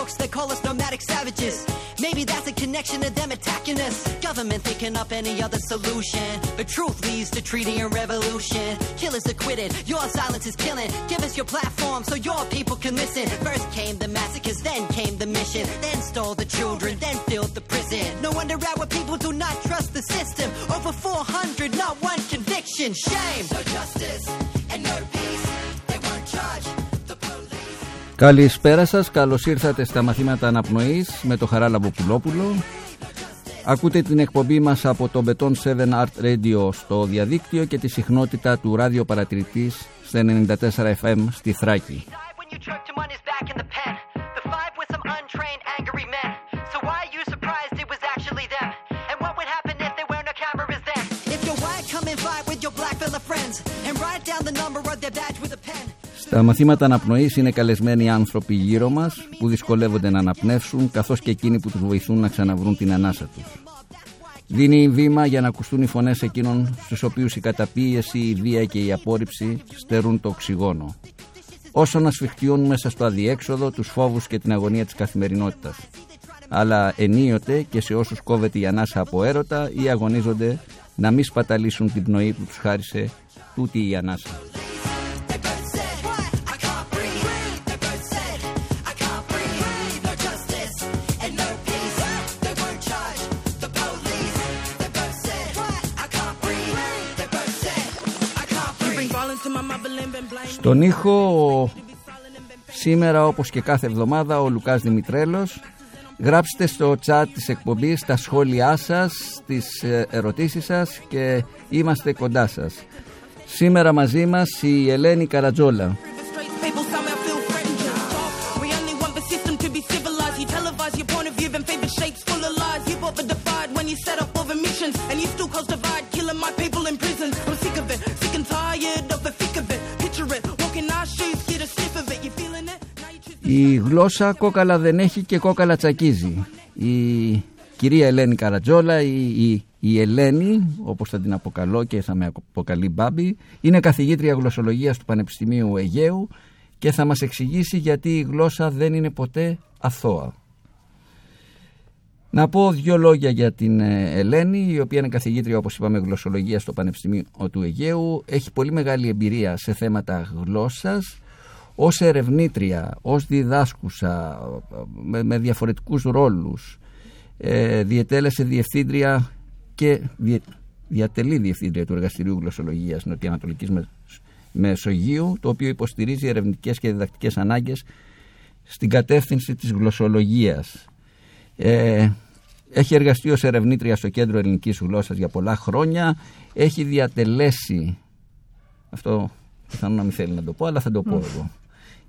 books that call us nomadic savages. Maybe that's a connection to them attacking us. Government thinking up any other solution. But truth leads to treaty and revolution. Killers acquitted, your silence is killing. Give us your platform so your people can listen. First came the massacres, then came the mission. Then stole the children, then filled the prison. No wonder our people do not trust the system. Over 400, not one conviction. Shame. No justice and no peace. They weren't charge the police. Καλησπέρα σας, καλώς ήρθατε στα μαθήματα αναπνοής με το Χαράλα Βοπουλόπουλο. Ακούτε την εκπομπή μας από το Beton 7 Art Radio στο διαδίκτυο και τη συχνότητα του ραδιοπαρατηρητή στα 94 FM στη Θράκη. Στα μαθήματα αναπνοής είναι καλεσμένοι άνθρωποι γύρω μας που δυσκολεύονται να αναπνεύσουν καθώς και εκείνοι που τους βοηθούν να ξαναβρούν την ανάσα τους. Δίνει βήμα για να ακουστούν οι φωνές εκείνων στους οποίους η καταπίεση, η βία και η απόρριψη στερούν το οξυγόνο. Όσο να σφιχτιούν μέσα στο αδιέξοδο τους φόβους και την αγωνία της καθημερινότητας. Αλλά ενίοτε και σε όσους κόβεται η ανάσα από έρωτα ή αγωνίζονται να μην σπαταλήσουν την πνοή που τους χάρισε τούτη η ανάσα. Τον ήχο σήμερα όπως και κάθε εβδομάδα ο Λουκάς Δημητρελός Γράψτε στο chat της εκπομπής τα σχόλιά σας, τις ε, ερωτήσεις σας και είμαστε κοντά σας. Σήμερα μαζί μας η Ελένη Καρατζόλα. Η γλώσσα κόκαλα δεν έχει και κόκαλα τσακίζει. Η κυρία Ελένη Καρατζόλα, η, η, η Ελένη, όπως θα την αποκαλώ και θα με αποκαλεί Μπάμπη, είναι καθηγήτρια γλωσσολογίας του Πανεπιστημίου Αιγαίου και θα μας εξηγήσει γιατί η γλώσσα δεν είναι ποτέ αθώα. Να πω δύο λόγια για την ε, Ελένη, η οποία είναι καθηγήτρια, όπως είπαμε, γλωσσολογίας στο Πανεπιστημίο του Αιγαίου. Έχει πολύ μεγάλη εμπειρία σε θέματα γλώσσας, ως ερευνήτρια, ως διδάσκουσα, με, με διαφορετικούς ρόλους. Ε, διετέλεσε διευθύντρια και διε, διατελεί διευθύντρια του Εργαστηρίου Γλωσσολογίας Νοτιοανατολικής Με- Μεσογείου, το οποίο υποστηρίζει ερευνητικές και διδακτικές ανάγκες στην κατεύθυνση της γλωσσολογίας. Ε, έχει εργαστεί ως ερευνήτρια στο Κέντρο Ελληνικής Γλώσσας για πολλά χρόνια. Έχει διατελέσει, αυτό πιθανόν να μην θέλει να το πω, αλλά θα το πω εγώ,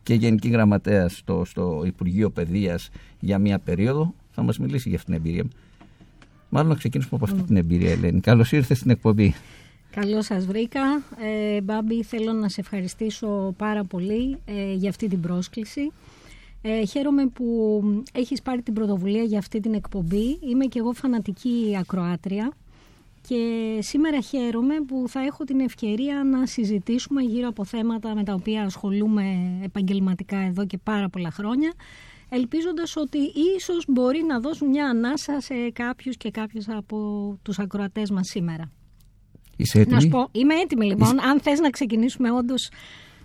και Γενική Γραμματέα στο, στο Υπουργείο Παιδείας για μία περίοδο. Θα μας μιλήσει για αυτήν την εμπειρία. Μάλλον να ξεκινήσουμε από αυτή την εμπειρία, Ελένη. Καλώς ήρθες στην εκπομπή. Καλώς σας βρήκα. Ε, Μπάμπη, θέλω να σε ευχαριστήσω πάρα πολύ ε, για αυτή την πρόσκληση. Ε, χαίρομαι που έχεις πάρει την πρωτοβουλία για αυτή την εκπομπή. Είμαι και εγώ φανατική ακροάτρια και σήμερα χαίρομαι που θα έχω την ευκαιρία να συζητήσουμε γύρω από θέματα με τα οποία ασχολούμαι επαγγελματικά εδώ και πάρα πολλά χρόνια ελπίζοντας ότι ίσως μπορεί να δώσουν μια ανάσα σε κάποιους και κάποιες από τους ακροατές μας σήμερα. Είσαι έτοιμη; Να σου πω, είμαι έτοιμη λοιπόν. Αν θες να ξεκινήσουμε όντως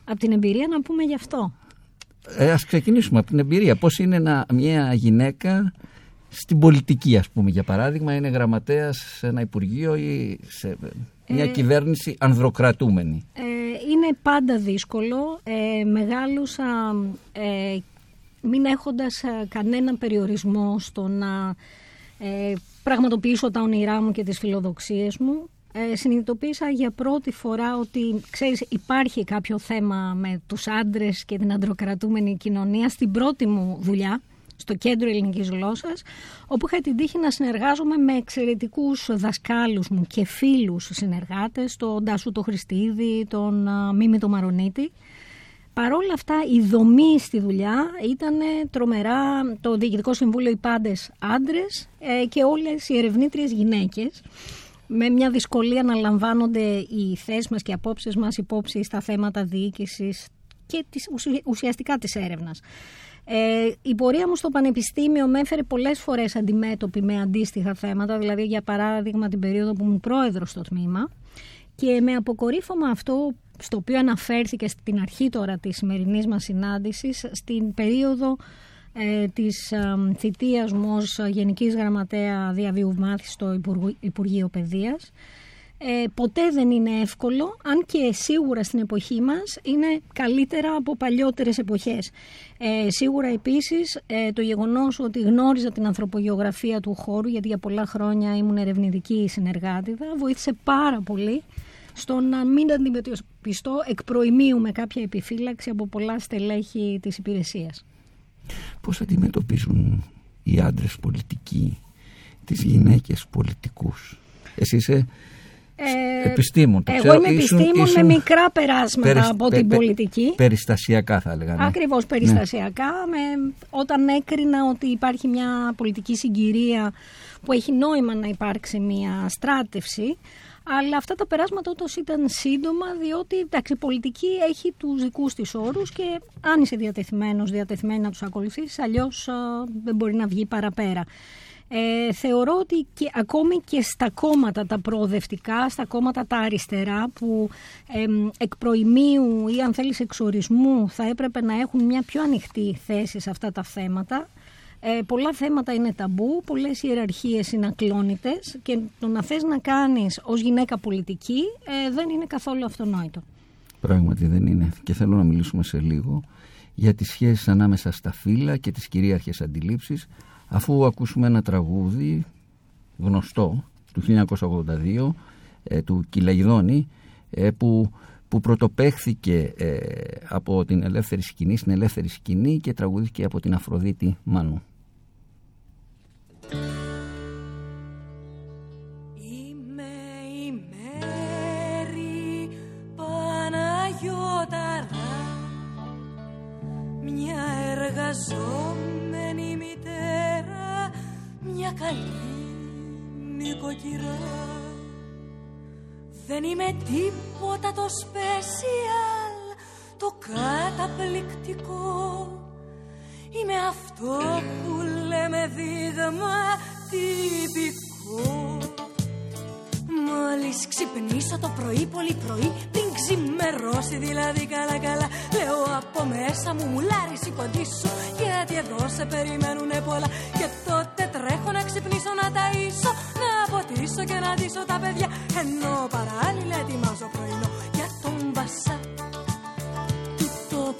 από την εμπειρία να πούμε γι' αυτό. Ε, ας ξεκινήσουμε από την εμπειρία. Πώς είναι να, μια γυναίκα στην πολιτική, ας πούμε, για παράδειγμα, είναι γραμματέας σε ένα υπουργείο ή σε μια Ε, κυβέρνηση ανδροκρατούμενη. Ε, είναι πάντα δύσκολο. Ε, μεγάλουσα ε, μην έχοντας ε, κανένα περιορισμό στο να ε, πραγματοποιήσω τα όνειρά μου και τις φιλοδοξίες μου. Ε, συνειδητοποίησα για πρώτη φορά ότι ξέρεις, υπάρχει κάποιο θέμα με τους άντρες και την αντροκρατούμενη κοινωνία στην πρώτη μου δουλειά στο κέντρο ελληνικής γλώσσας, όπου είχα την τύχη να συνεργάζομαι με εξαιρετικούς δασκάλους μου και φίλους συνεργάτες, τον Τάσου το Χριστίδη, τον Μίμη το Μαρονίτη. Παρόλα αυτά η δομή στη δουλειά ήταν τρομερά, το Διοικητικό Συμβούλιο οι πάντες άντρες ε, και όλες οι ερευνήτριες γυναίκες με μια δυσκολία να λαμβάνονται οι θέσεις μας και οι απόψεις μας υπόψη στα θέματα διοίκησης και της, ουσιαστικά της έρευνας. Ε, η πορεία μου στο Πανεπιστήμιο με έφερε πολλές φορές αντιμέτωπη με αντίστοιχα θέματα, δηλαδή για παράδειγμα την περίοδο που ήμουν πρόεδρος στο τμήμα και με αποκορύφωμα αυτό στο οποίο αναφέρθηκε στην αρχή τώρα της σημερινής μας συνάντησης, στην περίοδο ε, της ε, θητείας μου ως Γενικής Γραμματέα Διαβίου Μάθης στο Υπουργείο Παιδείας. Ε, ποτέ δεν είναι εύκολο, αν και σίγουρα στην εποχή μας είναι καλύτερα από παλιότερες εποχές. Ε, σίγουρα επίσης ε, το γεγονός ότι γνώριζα την ανθρωπογεωγραφία του χώρου, γιατί για πολλά χρόνια ήμουν ερευνητική συνεργάτηδα, βοήθησε πάρα πολύ στο να μην αντιμετωπιστώ εκ προημίου με κάποια επιφύλαξη από πολλά στελέχη της υπηρεσίας. Πώς αντιμετωπίζουν οι άντρες πολιτικοί τις γυναίκες πολιτικούς; Εσύ είσαι ε, επιστήμον. Το εγώ είμαι επιστήμον με μικρά περάσματα από την πολιτική. Περιστασιακά θα έλεγα. Ναι. Ακριβώς ναι. περιστασιακά. Με, όταν έκρινα ότι υπάρχει μια πολιτική συγκυρία που έχει νόημα να υπάρξει μια στράτευση αλλά αυτά τα περάσματα ούτως ήταν σύντομα, διότι εντάξει, η πολιτική έχει τους δικούς της όρους και αν είσαι διατεθειμένος, διατεθειμένη να τους ακολουθήσεις, αλλιώς δεν μπορεί να βγει παραπέρα. Ε, θεωρώ ότι και, ακόμη και στα κόμματα τα προοδευτικά, στα κόμματα τα αριστερά που ε, εκ προημίου ή αν θέλεις εξορισμού θα έπρεπε να έχουν μια πιο ανοιχτή θέση σε αυτά τα θέματα ε, πολλά θέματα είναι ταμπού, πολλές ιεραρχίες είναι ακλόνητες και το να θες να κάνεις ως γυναίκα πολιτική ε, δεν είναι καθόλου αυτονόητο. Πράγματι δεν είναι και θέλω να μιλήσουμε σε λίγο για τις σχέσεις ανάμεσα στα φύλλα και τις κυρίαρχες αντιλήψεις αφού ακούσουμε ένα τραγούδι γνωστό του 1982 ε, του Κυλαγιδόνη ε, που, που πρωτοπέχθηκε ε, από την ελεύθερη σκηνή στην ελεύθερη σκηνή και τραγουδήθηκε από την Αφροδίτη Μάνου. Είμαι η Μέρη Παναγιώταρα μια εργαζόμενη μητέρα μια καλή νοικοκυρά. Δεν είμαι τίποτα το σπεσιάλ το καταπληκτικό. Είμαι αυτό που λέμε δείγμα τυπικό. Μόλις ξυπνήσω το πρωί πολύ πρωί Πριν ξημερώσει δηλαδή καλά καλά. Λέω από μέσα μου μουλάρι σηκωτή σου Γιατί εδώ σε περιμένουνε πολλά. Και τότε τρέχω να ξυπνήσω να ταΐσω Να ποτίσω και να ντύσω τα παιδιά. Ενώ παράλληλα ετοιμάζω πρωινό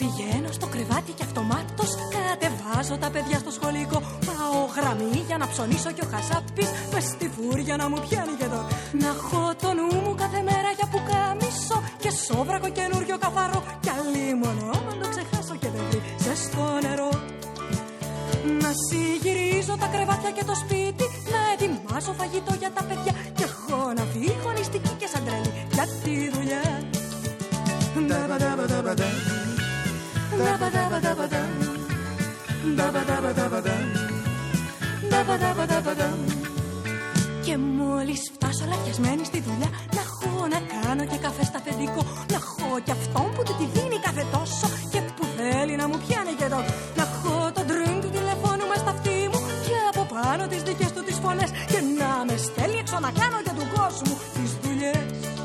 πηγαίνω στο κρεβάτι και αυτομάτως Κατεβάζω τα παιδιά στο σχολικό. Πάω γραμμή για να ψωνίσω και ο χασάπης μες στη φούρια να μου πιάνει και εδώ. Να έχω το νου μου κάθε μέρα για που κάμισο Και σόβρακο καινούριο καθαρό. Κι μόνο να το ξεχάσω και δεν σε στο νερό. Να συγυρίζω τα κρεβάτια και το σπίτι Να ετοιμάσω φαγητό για τα παιδιά. Και έχω να φύγω νηστική και σαν τρέλη Για τη δουλειά και μόλις φτάσω λαθιασμένη στη δουλειά Να έχω να κάνω και καφέ στα αφεντικό Να έχω και αυτόν που του τη δίνει κάθε τόσο Και που θέλει να μου πιάνει και εδώ Να έχω το drink του τηλεφώνου μες στα αυτή μου Και από πάνω τις δικές του τις φωνές. Και να με στέλνει έξω να κάνω για του κόσμου τις δουλειές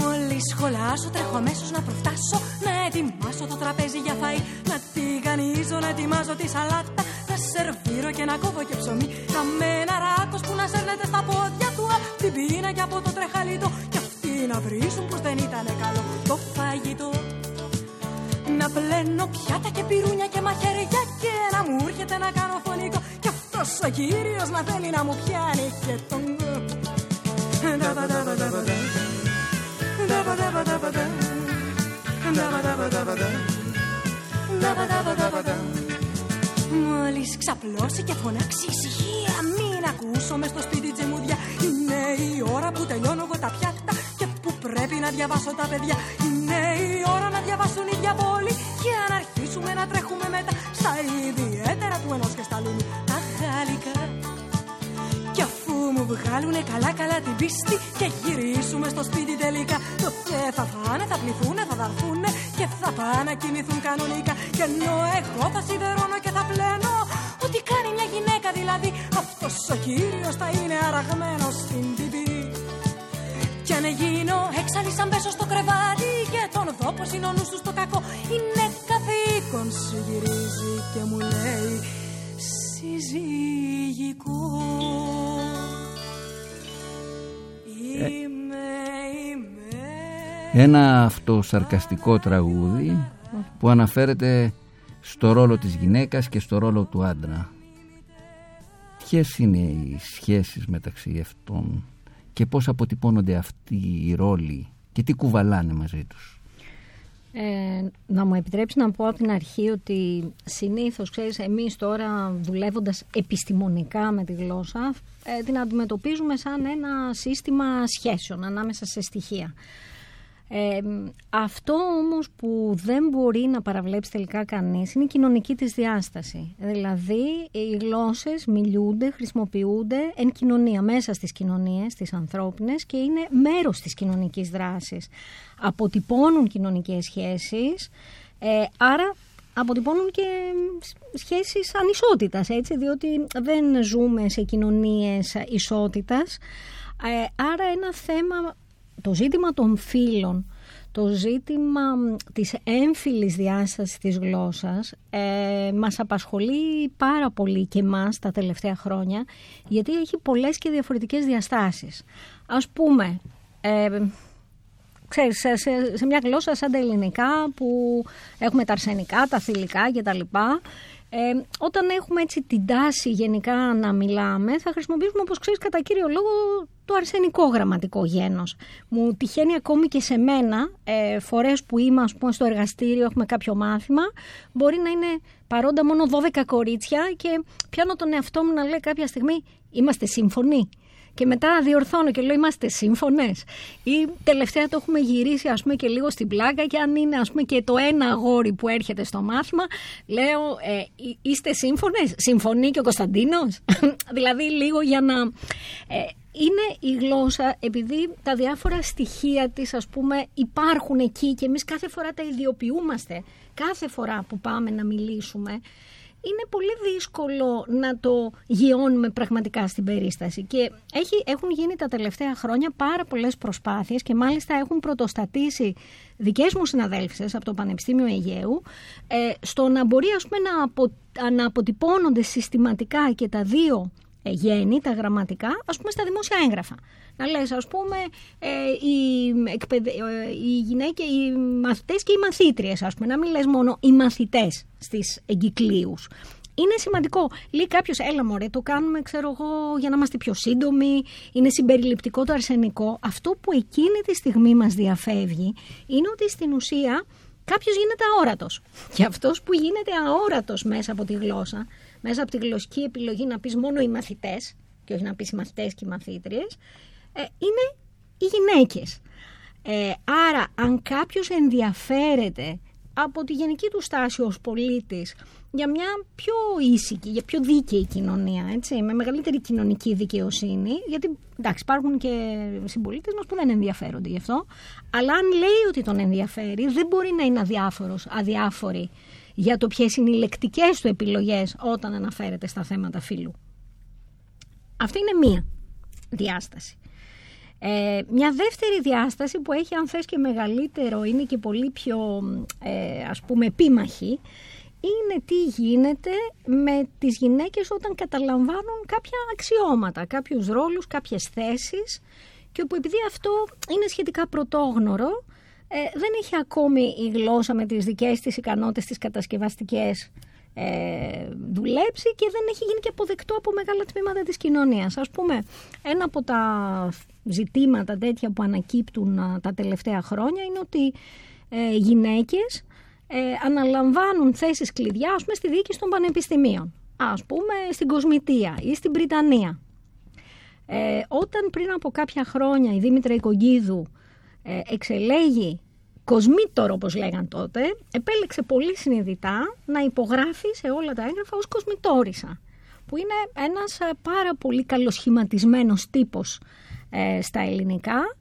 Μόλις σχολάσω τρέχω αμέσως να προφτάσω. Να ετοιμάσω το τραπέζι για φαΐ. Να τηγανίζω, να ετοιμάζω τη σαλάτα. Να σερβίρω και να κόβω και ψωμί. Να με ένα ράκος που να σέρνεται στα πόδια του Απ' την πείνα και από το τρεχαλίτο. Κι αυτοί να βρίζουν πως δεν ήταν καλό. Το φαγητό. Να πλένω πιάτα και πυρούνια και μαχαίρια Και να μου έρχεται να κάνω φωνικό. Κι αυτός ο κύριος να θέλει να μου πιάνει και τον Μόλι μόλις ξαπλώσει και φωνάξει ησυχία Μην ακούσω μες στο σπίτι τζεμούδια. Είναι η ώρα που τελειώνω εγώ τα πιάτα Και που πρέπει να διαβάσω τα παιδιά. Είναι η ώρα να διαβάσουν οι διαβόλοι Και να αρχίσουμε να τρέχουμε μετά Στα ιδιαίτερα του ενός και στα λούνου βγάλουνε καλά καλά την πίστη Και γυρίσουμε στο σπίτι τελικά. Τότε θα φάνε, θα πληθούνε, θα δαρθούνε Και θα πάνε να κοιμηθούν κανονικά. Και ενώ εγώ θα σιδερώνω και θα πλένω Ό,τι κάνει μια γυναίκα δηλαδή Αυτός ο κύριος θα είναι αραγμένος στην τιμή. Κι αν γίνω έξαλλη σαν πέσω στο κρεβάτι Και τον δω πως είναι ο νους του στο κακό Είναι καθήκον σου γυρίζει και μου λέει συζυγικό Είμαι, είμαι Ένα αυτοσαρκαστικό τραγούδι που αναφέρεται στο ρόλο της γυναίκας και στο ρόλο του άντρα. Ποιες είναι οι σχέσεις μεταξύ αυτών και πώς αποτυπώνονται αυτοί οι ρόλοι και τι κουβαλάνε μαζί τους; Ε, να μου επιτρέψεις να πω από την αρχή ότι συνήθως, ξέρεις, εμείς τώρα δουλεύοντας επιστημονικά με τη γλώσσα, ε, την αντιμετωπίζουμε σαν ένα σύστημα σχέσεων ανάμεσα σε στοιχεία. Ε, αυτό όμως που δεν μπορεί να παραβλέψει τελικά κανείς είναι η κοινωνική της διάσταση. Δηλαδή οι γλώσσες μιλούνται, χρησιμοποιούνται εν κοινωνία, μέσα στις κοινωνίες, τις ανθρώπινες και είναι μέρος της κοινωνικής δράσης. Αποτυπώνουν κοινωνικές σχέσεις, ε, άρα αποτυπώνουν και σχέσεις ανισότητας, έτσι, διότι δεν ζούμε σε κοινωνίες ισότητας. Ε, άρα ένα θέμα το ζήτημα των φύλων, το ζήτημα της έμφυλης διάστασης της γλώσσας ε, μας απασχολεί πάρα πολύ και μας τα τελευταία χρόνια γιατί έχει πολλές και διαφορετικές διαστάσεις. Ας πούμε, ε, ξέρεις, σε, σε, μια γλώσσα σαν τα ελληνικά που έχουμε τα αρσενικά, τα θηλυκά κτλ. Ε, όταν έχουμε έτσι την τάση γενικά να μιλάμε, θα χρησιμοποιήσουμε, όπως ξέρεις, κατά κύριο λόγο το αρσενικό γραμματικό γένος. Μου τυχαίνει ακόμη και σε μένα, ε, φορές που είμαι ας πούμε, στο εργαστήριο, έχουμε κάποιο μάθημα, μπορεί να είναι παρόντα μόνο 12 κορίτσια και πιάνω τον εαυτό μου να λέει κάποια στιγμή «Είμαστε σύμφωνοι» και μετά διορθώνω και λέω είμαστε σύμφωνες. Ή τελευταία το έχουμε γυρίσει ας πούμε και λίγο στην πλάκα και αν είναι ας πούμε και το ένα αγόρι που έρχεται στο μάθημα λέω ε, είστε σύμφωνες, συμφωνεί και ο Κωνσταντίνος. δηλαδή λίγο για να... Ε, είναι η γλώσσα επειδή τα διάφορα στοιχεία της ας πούμε υπάρχουν εκεί και εμείς κάθε φορά τα ιδιοποιούμαστε κάθε φορά που πάμε να μιλήσουμε είναι πολύ δύσκολο να το γιώνουμε πραγματικά στην περίσταση. Και έχει, έχουν γίνει τα τελευταία χρόνια πάρα πολλές προσπάθειες και μάλιστα έχουν πρωτοστατήσει δικές μου συναδέλφισες από το Πανεπιστήμιο Αιγαίου ε, στο να μπορεί ας πούμε, να, απο, να αποτυπώνονται συστηματικά και τα δύο γέννη, τα γραμματικά, ας πούμε στα δημόσια έγγραφα. Να λες, ας πούμε, ε, οι, εκπαιδε... Ε, οι γυναίκες, οι μαθητές και οι μαθήτριες, ας πούμε. Να μην λες μόνο οι μαθητές στις εγκυκλίους. Είναι σημαντικό. Λέει κάποιος, έλα μωρέ, το κάνουμε, ξέρω εγώ, για να είμαστε πιο σύντομοι. Είναι συμπεριληπτικό το αρσενικό. Αυτό που εκείνη τη στιγμή μας διαφεύγει είναι ότι στην ουσία κάποιος γίνεται αόρατος. Και αυτός που γίνεται αόρατος μέσα από τη γλώσσα, μέσα από τη γλωσσική επιλογή να πεις μόνο οι μαθητές, και όχι να πεις οι μαθητές και οι μαθήτριες, ε, είναι οι γυναίκες. Ε, άρα αν κάποιος ενδιαφέρεται από τη γενική του στάση ως πολίτης για μια πιο ήσυχη, για πιο δίκαιη κοινωνία, έτσι, με μεγαλύτερη κοινωνική δικαιοσύνη, γιατί εντάξει υπάρχουν και συμπολίτες μας που δεν ενδιαφέρονται γι' αυτό, αλλά αν λέει ότι τον ενδιαφέρει δεν μπορεί να είναι αδιάφορος, αδιάφορη για το ποιες είναι οι λεκτικές του επιλογές όταν αναφέρεται στα θέματα φύλου. Αυτή είναι μία διάσταση. Ε, μια δεύτερη διάσταση που έχει αν θες και μεγαλύτερο, είναι και πολύ πιο ε, ας πούμε επίμαχη, είναι τι γίνεται με τις γυναίκες όταν καταλαμβάνουν κάποια αξιώματα, κάποιους ρόλους, κάποιες θέσεις και όπου επειδή αυτό είναι σχετικά πρωτόγνωρο, ε, δεν έχει ακόμη η γλώσσα με τις δικές της ικανότητες, τις κατασκευαστικές ε, δουλέψει και δεν έχει γίνει και αποδεκτό από μεγάλα τμήματα της κοινωνίας. Ας πούμε, ένα από τα ζητήματα τέτοια που ανακύπτουν τα τελευταία χρόνια είναι ότι ε, γυναίκες ε, αναλαμβάνουν θέσεις κλειδιά ας πούμε, στη διοίκηση των πανεπιστημίων. ας πούμε στην Κοσμητεία ή στην Βρυτανία. Ε, όταν πριν από κάποια χρόνια η Δήμητρα Οικογίδου ε, εξελέγει κοσμήτορο όπως λέγαν τότε, επέλεξε πολύ συνειδητά να υπογράφει σε όλα τα έγγραφα ως κοσμητόρισα, που είναι ένας ε, πάρα πολύ καλοσχηματισμένος τύπος ε, στα ελληνικά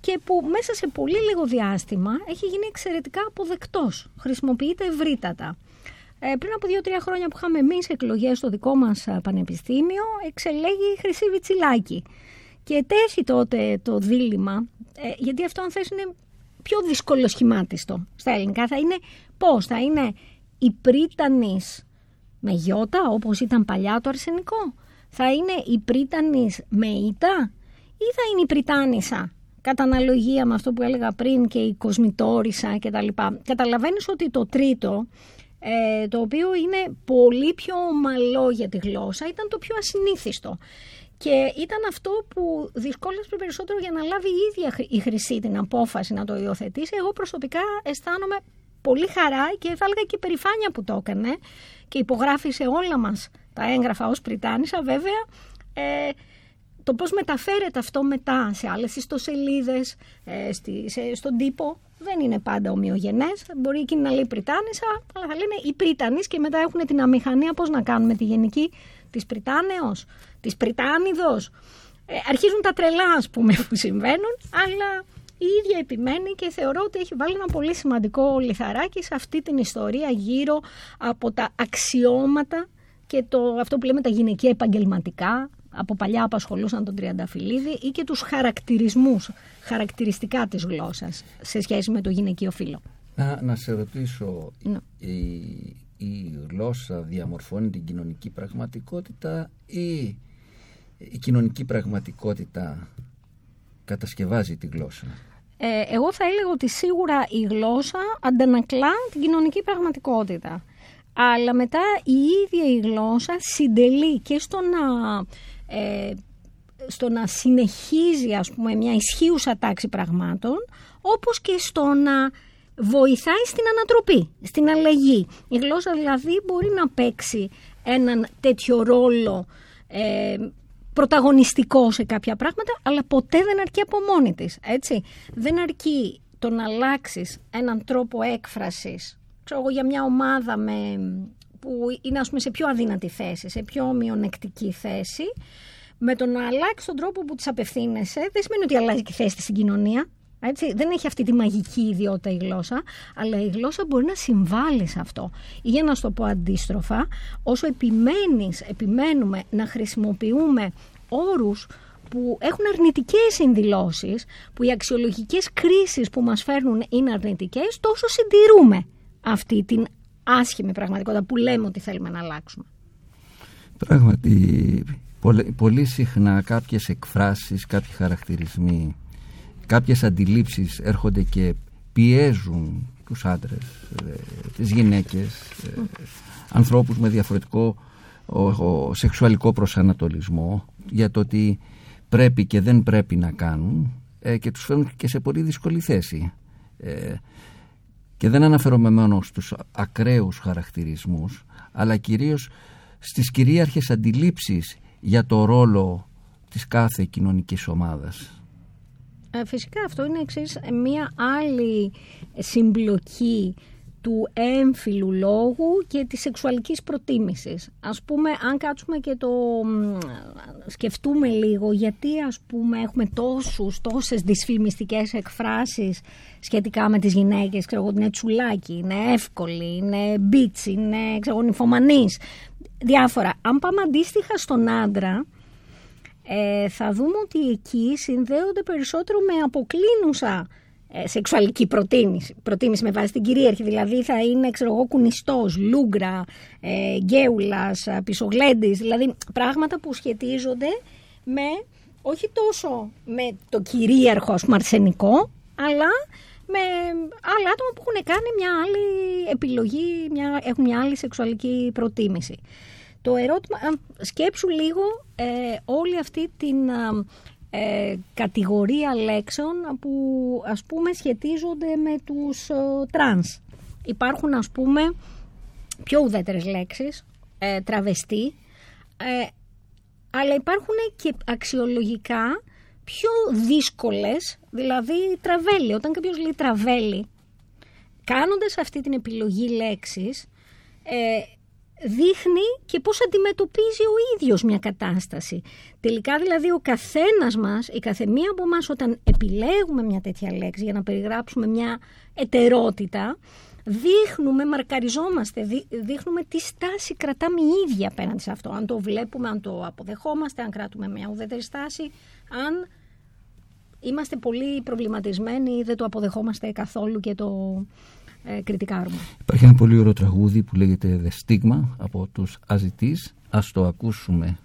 και που μέσα σε πολύ λίγο διάστημα έχει γίνει εξαιρετικά αποδεκτός, χρησιμοποιείται ευρύτατα. Ε, πριν από δύο-τρία χρόνια που είχαμε εμείς εκλογές στο δικό μας πανεπιστήμιο, εξελέγει η Χρυσή Βιτσιλάκη. Και τέθη τότε το δίλημα, ε, γιατί αυτό αν θες είναι πιο δύσκολο σχημάτιστο στα ελληνικά. Θα είναι πώς, θα είναι η πρίτανης με γιώτα όπως ήταν παλιά το αρσενικό; Θα είναι η πρίτανης με ήττα ή θα είναι η πριτάνησα κατά αναλογία με αυτό που έλεγα πριν και η κοσμητόρισα κτλ. Καταλαβαίνεις ότι το τρίτο ε, το οποίο είναι πολύ πιο ομαλό για τη γλώσσα, ήταν το πιο ασυνήθιστο. Και ήταν αυτό που δυσκόλεψε περισσότερο για να λάβει η ίδια η Χρυσή την απόφαση να το υιοθετήσει. Εγώ προσωπικά αισθάνομαι πολύ χαρά και θα έλεγα και περηφάνεια που το έκανε και υπογράφει σε όλα μας τα έγγραφα ως Πριτάνισσα βέβαια. Ε, το πώς μεταφέρεται αυτό μετά σε άλλες ιστοσελίδες, ε, στη, σε, στον τύπο, δεν είναι πάντα ομοιογενές. Μπορεί εκείνη να λέει Πριτάνισσα, αλλά θα λένε η Πρίτανης και μετά έχουν την αμηχανία πώς να κάνουμε τη γενική της Πριτάνεως, της Πριτάνιδος. Ε, αρχίζουν τα τρελά, ας πούμε, που συμβαίνουν, αλλά η ίδια επιμένει και θεωρώ ότι έχει βάλει ένα πολύ σημαντικό λιθαράκι σε αυτή την ιστορία γύρω από τα αξιώματα και το, αυτό που λέμε τα γυναικεία επαγγελματικά, από παλιά απασχολούσαν τον Τριανταφυλλίδη ή και τους χαρακτηρισμούς, χαρακτηριστικά της γλώσσας σε σχέση με το γυναικείο φύλλο. Να, να σε ρωτήσω, Ναι. η, η γλώσσα διαμορφώνει την κοινωνική πραγματικότητα ή η κοινωνική πραγματικότητα κατασκευάζει τη γλώσσα; Ε, εγώ θα έλεγα ότι σίγουρα η γλώσσα αντανακλά την κοινωνική πραγματικότητα. Αλλά μετά η ίδια η γλώσσα συντελεί και στο να, ε, στο να συνεχίζει ας πούμε, μια ισχύουσα τάξη πραγμάτων, όπως και στο να βοηθάει στην ανατροπή, στην αλλαγή. Η γλώσσα δηλαδή μπορεί να παίξει έναν τέτοιο ρόλο ε, πρωταγωνιστικό σε κάποια πράγματα, αλλά ποτέ δεν αρκεί από μόνη της, έτσι. Δεν αρκεί το να αλλάξεις έναν τρόπο έκφρασης, ξέρω εγώ, για μια ομάδα με, που είναι ας πούμε σε πιο αδύνατη θέση, σε πιο μειονεκτική θέση, με το να αλλάξεις τον τρόπο που της απευθύνεσαι, δεν σημαίνει ότι αλλάζει και η θέση της στην κοινωνία. Έτσι, δεν έχει αυτή τη μαγική ιδιότητα η γλώσσα, αλλά η γλώσσα μπορεί να συμβάλλει σε αυτό. Ή για να σου το πω αντίστροφα, όσο επιμένεις, επιμένουμε να χρησιμοποιούμε όρους που έχουν αρνητικές συνδηλώσεις, που οι αξιολογικές κρίσεις που μας φέρνουν είναι αρνητικές, τόσο συντηρούμε αυτή την άσχημη πραγματικότητα που λέμε ότι θέλουμε να αλλάξουμε. Πράγματι, πολύ, πολύ συχνά κάποιες εκφράσεις, κάποιοι χαρακτηρισμοί, κάποιες αντιλήψεις έρχονται και πιέζουν τους άντρες, ε, τις γυναίκες, ε, ανθρώπους με διαφορετικό ο, ο, σεξουαλικό προσανατολισμό για το ότι πρέπει και δεν πρέπει να κάνουν ε, και τους φέρνουν και σε πολύ δύσκολη θέση. Ε, και δεν αναφέρομαι μόνο στους ακραίους χαρακτηρισμούς αλλά κυρίως στις κυρίαρχες αντιλήψεις για το ρόλο της κάθε κοινωνικής ομάδας. Ε, φυσικά αυτό είναι εξής μια άλλη συμπλοκή του έμφυλου λόγου και της σεξουαλικής προτίμησης. Ας πούμε, αν κάτσουμε και το σκεφτούμε λίγο, γιατί ας πούμε έχουμε τόσους, τόσες δυσφημιστικές εκφράσεις σχετικά με τις γυναίκες, ξέρω εγώ, είναι τσουλάκι, είναι εύκολη, είναι μπίτσι, είναι, ξέρω εγώ, νυφομανής, διάφορα. Αν πάμε αντίστοιχα στον άντρα, ε, θα δούμε ότι εκεί συνδέονται περισσότερο με αποκλίνουσα ε, σεξουαλική προτίμηση, προτίμηση με βάση την κυρίαρχη. Δηλαδή θα είναι, ξέρω εγώ, κουνιστός, λούγκρα, ε, γκέουλας, ε, πισογλέντης, δηλαδή πράγματα που σχετίζονται με όχι τόσο με το κυρίαρχο ας πούμε, αρσενικό, αλλά με άλλα άτομα που έχουν κάνει μια άλλη επιλογή, μια, έχουν μια άλλη σεξουαλική προτίμηση. Το ερώτημα, σκέψου λίγο ε, όλη αυτή την ε, κατηγορία λέξεων που ας πούμε σχετίζονται με τους ε, τρανς. Υπάρχουν ας πούμε πιο ουδέτερες λέξεις ε, τραβεστή, ε, αλλά υπάρχουν και αξιολογικά πιο δύσκολες, δηλαδή τραβέλι. Όταν κάποιος λέει τραβέλι, κάνοντας αυτή την επιλογή λέξης, ε, δείχνει και πώς αντιμετωπίζει ο ίδιος μια κατάσταση. Τελικά δηλαδή ο καθένας μας, η καθεμία από εμάς όταν επιλέγουμε μια τέτοια λέξη για να περιγράψουμε μια ετερότητα, δείχνουμε, μαρκαριζόμαστε, δείχνουμε τι στάση κρατάμε οι ίδιοι απέναντι σε αυτό. Αν το βλέπουμε, αν το αποδεχόμαστε, αν κράτουμε μια ουδέτερη στάση, αν είμαστε πολύ προβληματισμένοι ή δεν το αποδεχόμαστε καθόλου και το ε, κριτικάρουμε. Υπάρχει ένα πολύ ωραίο τραγούδι που λέγεται The Stigma από τους Αζητής. Ας το ακούσουμε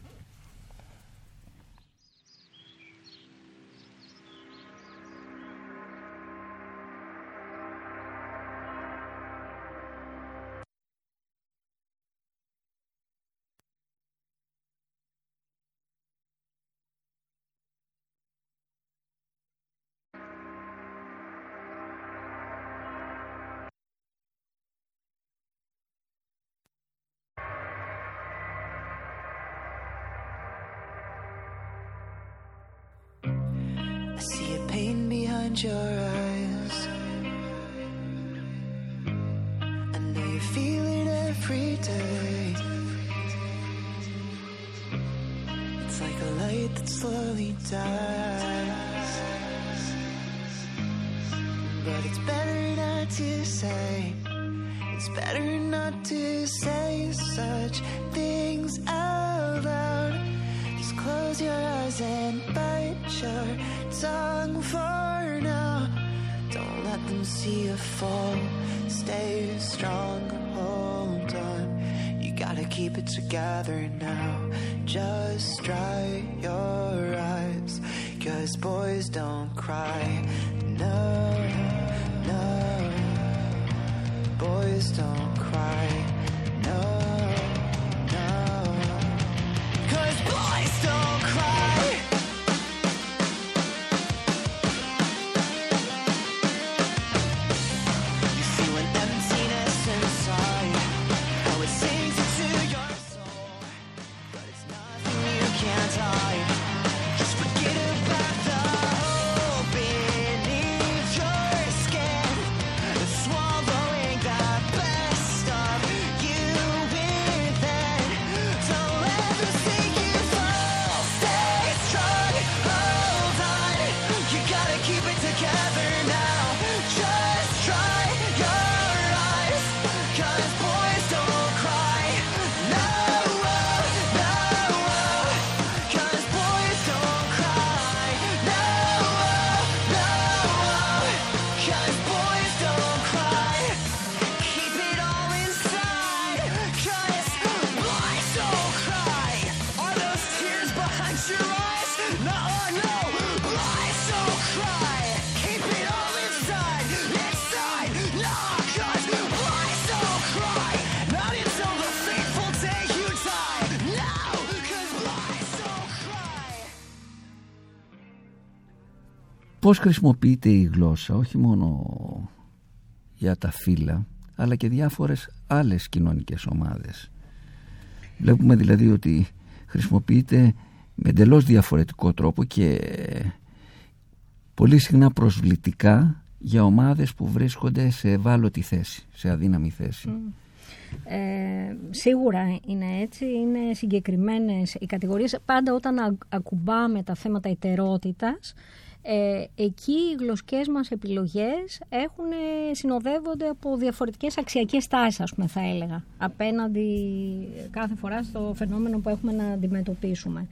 Πώς χρησιμοποιείται η γλώσσα όχι μόνο για τα φύλλα αλλά και διάφορες άλλες κοινωνικές ομάδες. Βλέπουμε δηλαδή ότι χρησιμοποιείται με εντελώς διαφορετικό τρόπο και πολύ συχνά προσβλητικά για ομάδες που βρίσκονται σε ευάλωτη θέση, σε αδύναμη θέση. Ε, σίγουρα είναι έτσι, είναι συγκεκριμένες οι κατηγορίες. Πάντα όταν α- ακουμπάμε τα θέματα ιτερότητας, ε, εκεί οι γλωσσικές μας επιλογές έχουν, ε, συνοδεύονται από διαφορετικές αξιακές τάσεις, ας πούμε, θα έλεγα, απέναντι κάθε φορά στο φαινόμενο που έχουμε να αντιμετωπίσουμε.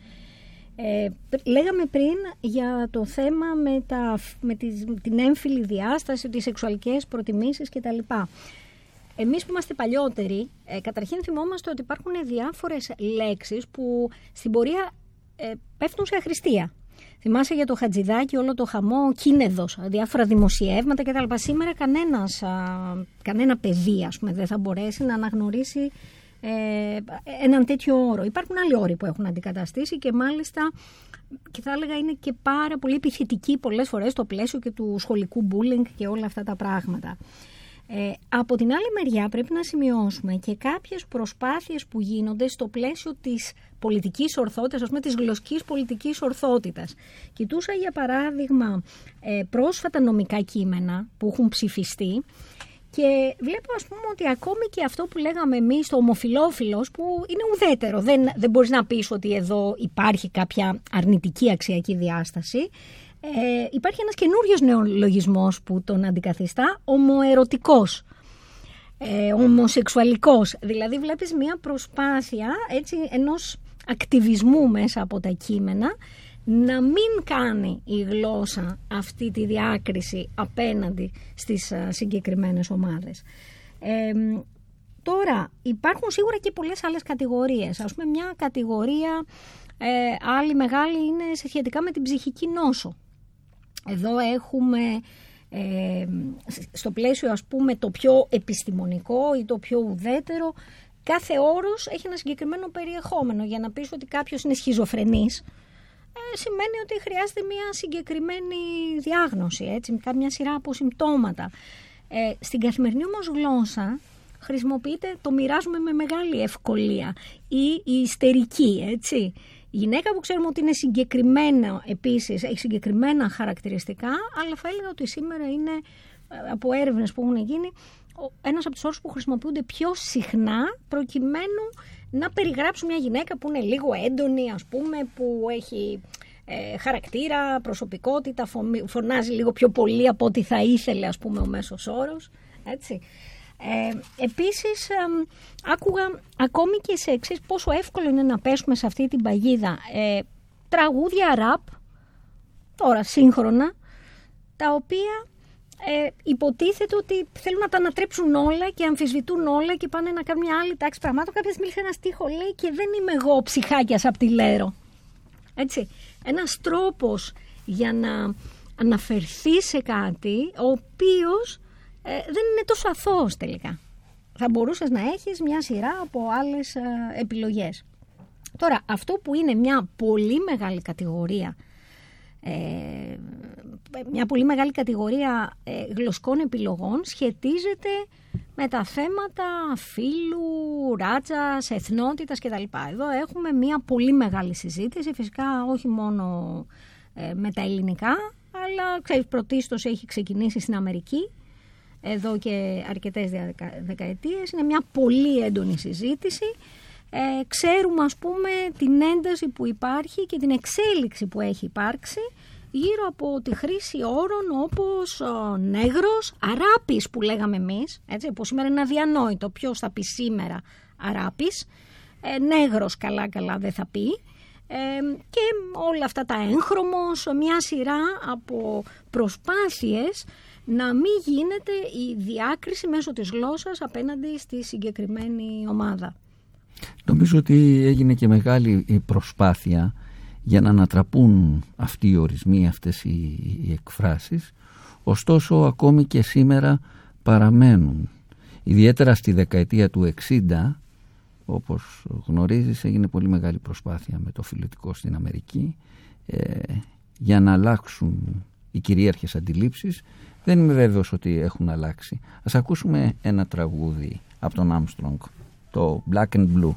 Ε, πρ- λέγαμε πριν για το θέμα με, τα, με τις- την έμφυλη διάσταση, τις σεξουαλικές προτιμήσεις κτλ. Εμείς που είμαστε παλιότεροι, ε, καταρχήν θυμόμαστε ότι υπάρχουν διάφορες λέξεις που στην πορεία ε, πέφτουν σε αχρηστία. Θυμάσαι για το χατζηδάκι όλο το χαμό κίνεδος, διάφορα δημοσιεύματα κτλ. Σήμερα κανένας, α, κανένα παιδί ας πούμε, δεν θα μπορέσει να αναγνωρίσει ε, έναν τέτοιο όρο. Υπάρχουν άλλοι όροι που έχουν αντικαταστήσει και μάλιστα και θα έλεγα είναι και πάρα πολύ επιθετικοί πολλές φορές στο πλαίσιο και του σχολικού bullying και όλα αυτά τα πράγματα. Ε, από την άλλη μεριά πρέπει να σημειώσουμε και κάποιες προσπάθειες που γίνονται στο πλαίσιο της πολιτικής ορθότητας, ας πούμε της γλωσσικής πολιτικής ορθότητας. Κοιτούσα για παράδειγμα ε, πρόσφατα νομικά κείμενα που έχουν ψηφιστεί και βλέπω ας πούμε ότι ακόμη και αυτό που λέγαμε εμείς το ομοφιλόφιλος που είναι ουδέτερο, δεν, δεν μπορείς να πεις ότι εδώ υπάρχει κάποια αρνητική αξιακή διάσταση, ε, υπάρχει ένας καινούριος νεολογισμός που τον αντικαθιστά, ομοερωτικός, ε, ομοσεξουαλικός. Δηλαδή βλέπεις μια προσπάθεια έτσι, ενός ακτιβισμού μέσα από τα κείμενα να μην κάνει η γλώσσα αυτή τη διάκριση απέναντι στις α, συγκεκριμένες ομάδες. Ε, τώρα υπάρχουν σίγουρα και πολλές άλλες κατηγορίες. Ας πούμε μια κατηγορία ε, άλλη μεγάλη είναι σχετικά με την ψυχική νόσο. Εδώ έχουμε ε, στο πλαίσιο ας πούμε το πιο επιστημονικό ή το πιο ουδέτερο κάθε όρος έχει ένα συγκεκριμένο περιεχόμενο. Για να πεις ότι κάποιος είναι σχιζοφρενής ε, σημαίνει ότι χρειάζεται μια συγκεκριμένη διάγνωση έτσι, μια σειρά από συμπτώματα. Ε, στην καθημερινή όμως γλώσσα χρησιμοποιείται, το μοιράζουμε με μεγάλη ευκολία. Ή η ιστερική έτσι η γυναίκα που ξέρουμε ότι είναι συγκεκριμένα επίσης, έχει συγκεκριμένα χαρακτηριστικά, αλλά θα έλεγα ότι σήμερα είναι ε, από έρευνες που έχουν γίνει ένας από τους όρους που χρησιμοποιούνται πιο συχνά προκειμένου να περιγράψουν μια γυναίκα που είναι λίγο έντονη, ας πούμε, που έχει ε, χαρακτήρα, προσωπικότητα, φωνάζει λίγο πιο πολύ από ό,τι θα ήθελε, ας πούμε, ο μέσος όρος. Έτσι. Ε, επίσης άκουγα ακόμη και σε εξής πόσο εύκολο είναι να πέσουμε σε αυτή την παγίδα ε, τραγούδια ραπ τώρα σύγχρονα τα οποία ε, υποτίθεται ότι θέλουν να τα ανατρέψουν όλα και αμφισβητούν όλα και πάνε να κάνουν μια άλλη τάξη πραγμάτων. Κάποια στιγμή ένα στίχο λέει και δεν είμαι εγώ ψυχάκιας από τη Λέρο. Έτσι. Ένας τρόπος για να αναφερθεί σε κάτι ο οποίος ε, δεν είναι τόσο αθώος τελικά. Θα μπορούσες να έχεις μια σειρά από άλλες ε, επιλογές. Τώρα, αυτό που είναι μια πολύ μεγάλη κατηγορία ε, μια πολύ μεγάλη κατηγορία ε, γλωσσικών επιλογών σχετίζεται με τα θέματα φύλου, ράτσας, εθνότητας κτλ. Εδώ έχουμε μια πολύ μεγάλη συζήτηση, φυσικά όχι μόνο ε, με τα ελληνικά, αλλά ξέρεις, πρωτίστως έχει ξεκινήσει στην Αμερική εδώ και αρκετές δεκαετίες. Είναι μια πολύ έντονη συζήτηση. Ε, ξέρουμε ας πούμε την ένταση που υπάρχει και την εξέλιξη που έχει υπάρξει γύρω από τη χρήση όρων όπως ο νέγρος, αράπης που λέγαμε εμείς, έτσι, που σήμερα είναι αδιανόητο ποιος θα πει σήμερα αράπης, ε, νέγρος καλά καλά δεν θα πει, ε, και όλα αυτά τα έγχρωμος, μια σειρά από προσπάθειες να μην γίνεται η διάκριση μέσω της γλώσσας απέναντι στη συγκεκριμένη ομάδα. Νομίζω ότι έγινε και μεγάλη προσπάθεια για να ανατραπούν αυτοί οι ορισμοί, αυτές οι, εκφράσεις. Ωστόσο ακόμη και σήμερα παραμένουν. Ιδιαίτερα στη δεκαετία του 60, όπως γνωρίζεις, έγινε πολύ μεγάλη προσπάθεια με το φιλετικό στην Αμερική ε, για να αλλάξουν οι κυρίαρχες αντιλήψεις δεν είμαι βέβαιος ότι έχουν αλλάξει. Ας ακούσουμε ένα τραγούδι από τον Armstrong, το Black and Blue.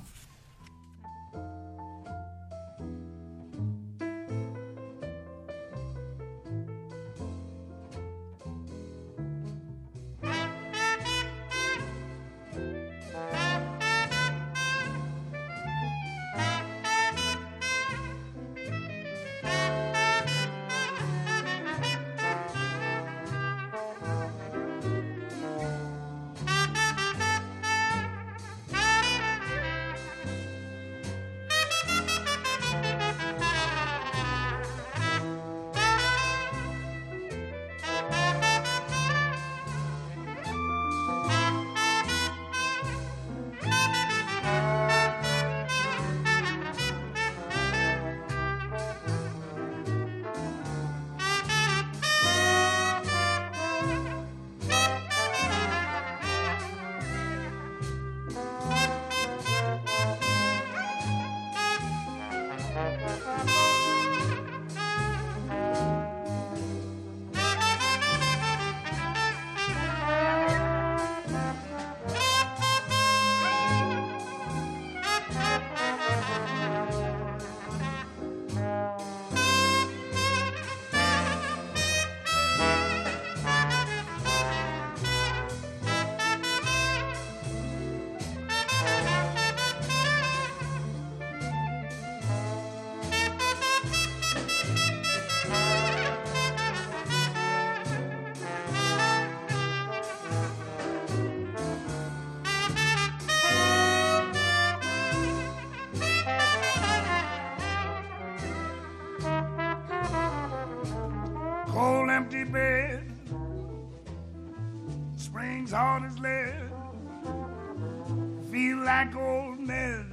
Like old Ned,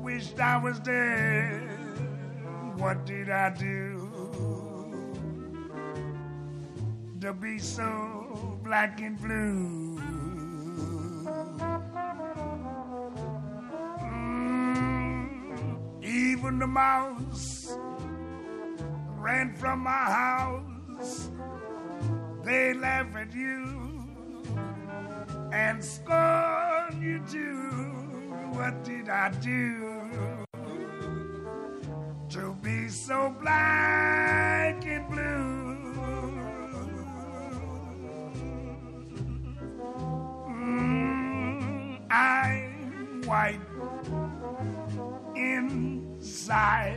wished I was dead. What did I do to be so black and blue? Mm, even the mouse ran from my house. They laugh at you and scorn you too. What did I do to be so black and blue? Mm, I'm white inside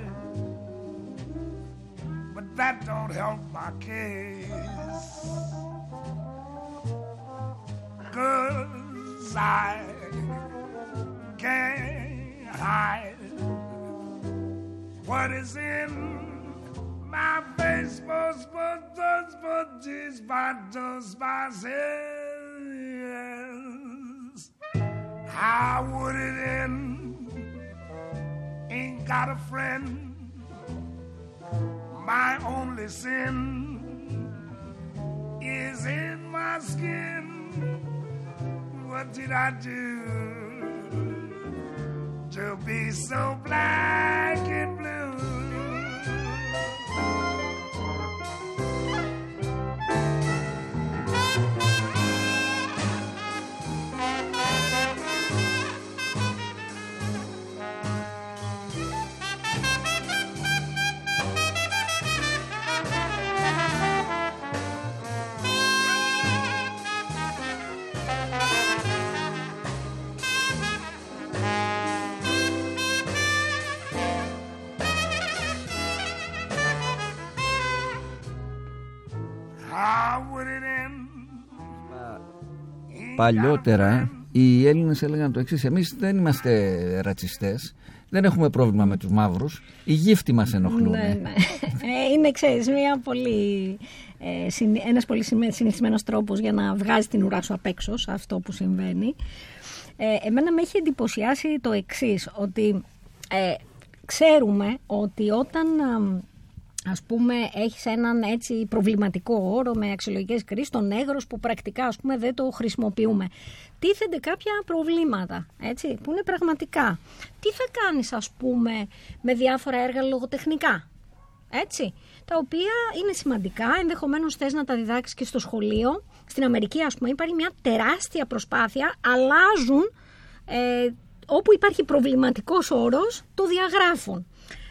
but that don't help my case. I can't hide what is in my face. But, but, but, but, this, but, does myself. How would it end? Ain't got a friend my only sin is in my skin. What did I do to be so black and Παλιότερα οι Έλληνες έλεγαν το εξής Εμείς δεν είμαστε ρατσιστές Δεν έχουμε πρόβλημα με τους μαύρους Οι γύφτοι μας ενοχλούν Ναι, ναι. Ε, είναι, ξέρεις, μια πολύ, ε, συνη- ένας πολύ συνη- συνηθισμένος τρόπος για να βγάζει την ουρά σου απ' έξω σε αυτό που συμβαίνει. Ε, εμένα με έχει εντυπωσιάσει το εξής, ότι ε, ξέρουμε ότι όταν α, ας πούμε έχεις έναν έτσι προβληματικό όρο με αξιολογικές κρίσεις, τον έγρος που πρακτικά ας πούμε δεν το χρησιμοποιούμε. Τίθενται κάποια προβλήματα, έτσι, που είναι πραγματικά. Τι θα κάνεις ας πούμε με διάφορα έργα λογοτεχνικά, έτσι, τα οποία είναι σημαντικά, ενδεχομένως θες να τα διδάξεις και στο σχολείο. Στην Αμερική ας πούμε υπάρχει μια τεράστια προσπάθεια, αλλάζουν ε, όπου υπάρχει προβληματικός όρος, το διαγράφουν.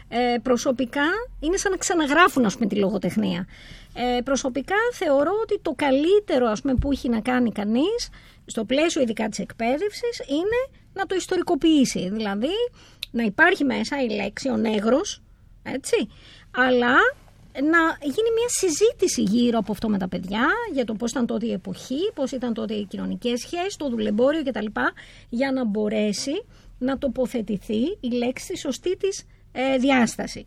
Ε, προσωπικά είναι σαν να ξαναγράφουν ας πούμε, τη λογοτεχνία. Ε, προσωπικά θεωρώ ότι το καλύτερο ας πούμε, που έχει να κάνει κανείς στο πλαίσιο ειδικά της εκπαίδευσης είναι να το ιστορικοποιήσει. Δηλαδή να υπάρχει μέσα η λέξη ο νέγρος, έτσι, αλλά να γίνει μια συζήτηση γύρω από αυτό με τα παιδιά για το πώς ήταν τότε η εποχή, πώς ήταν τότε οι κοινωνικές σχέσεις, το δουλεμπόριο κτλ. για να μπορέσει να τοποθετηθεί η λέξη στη σωστή της ε, διάσταση.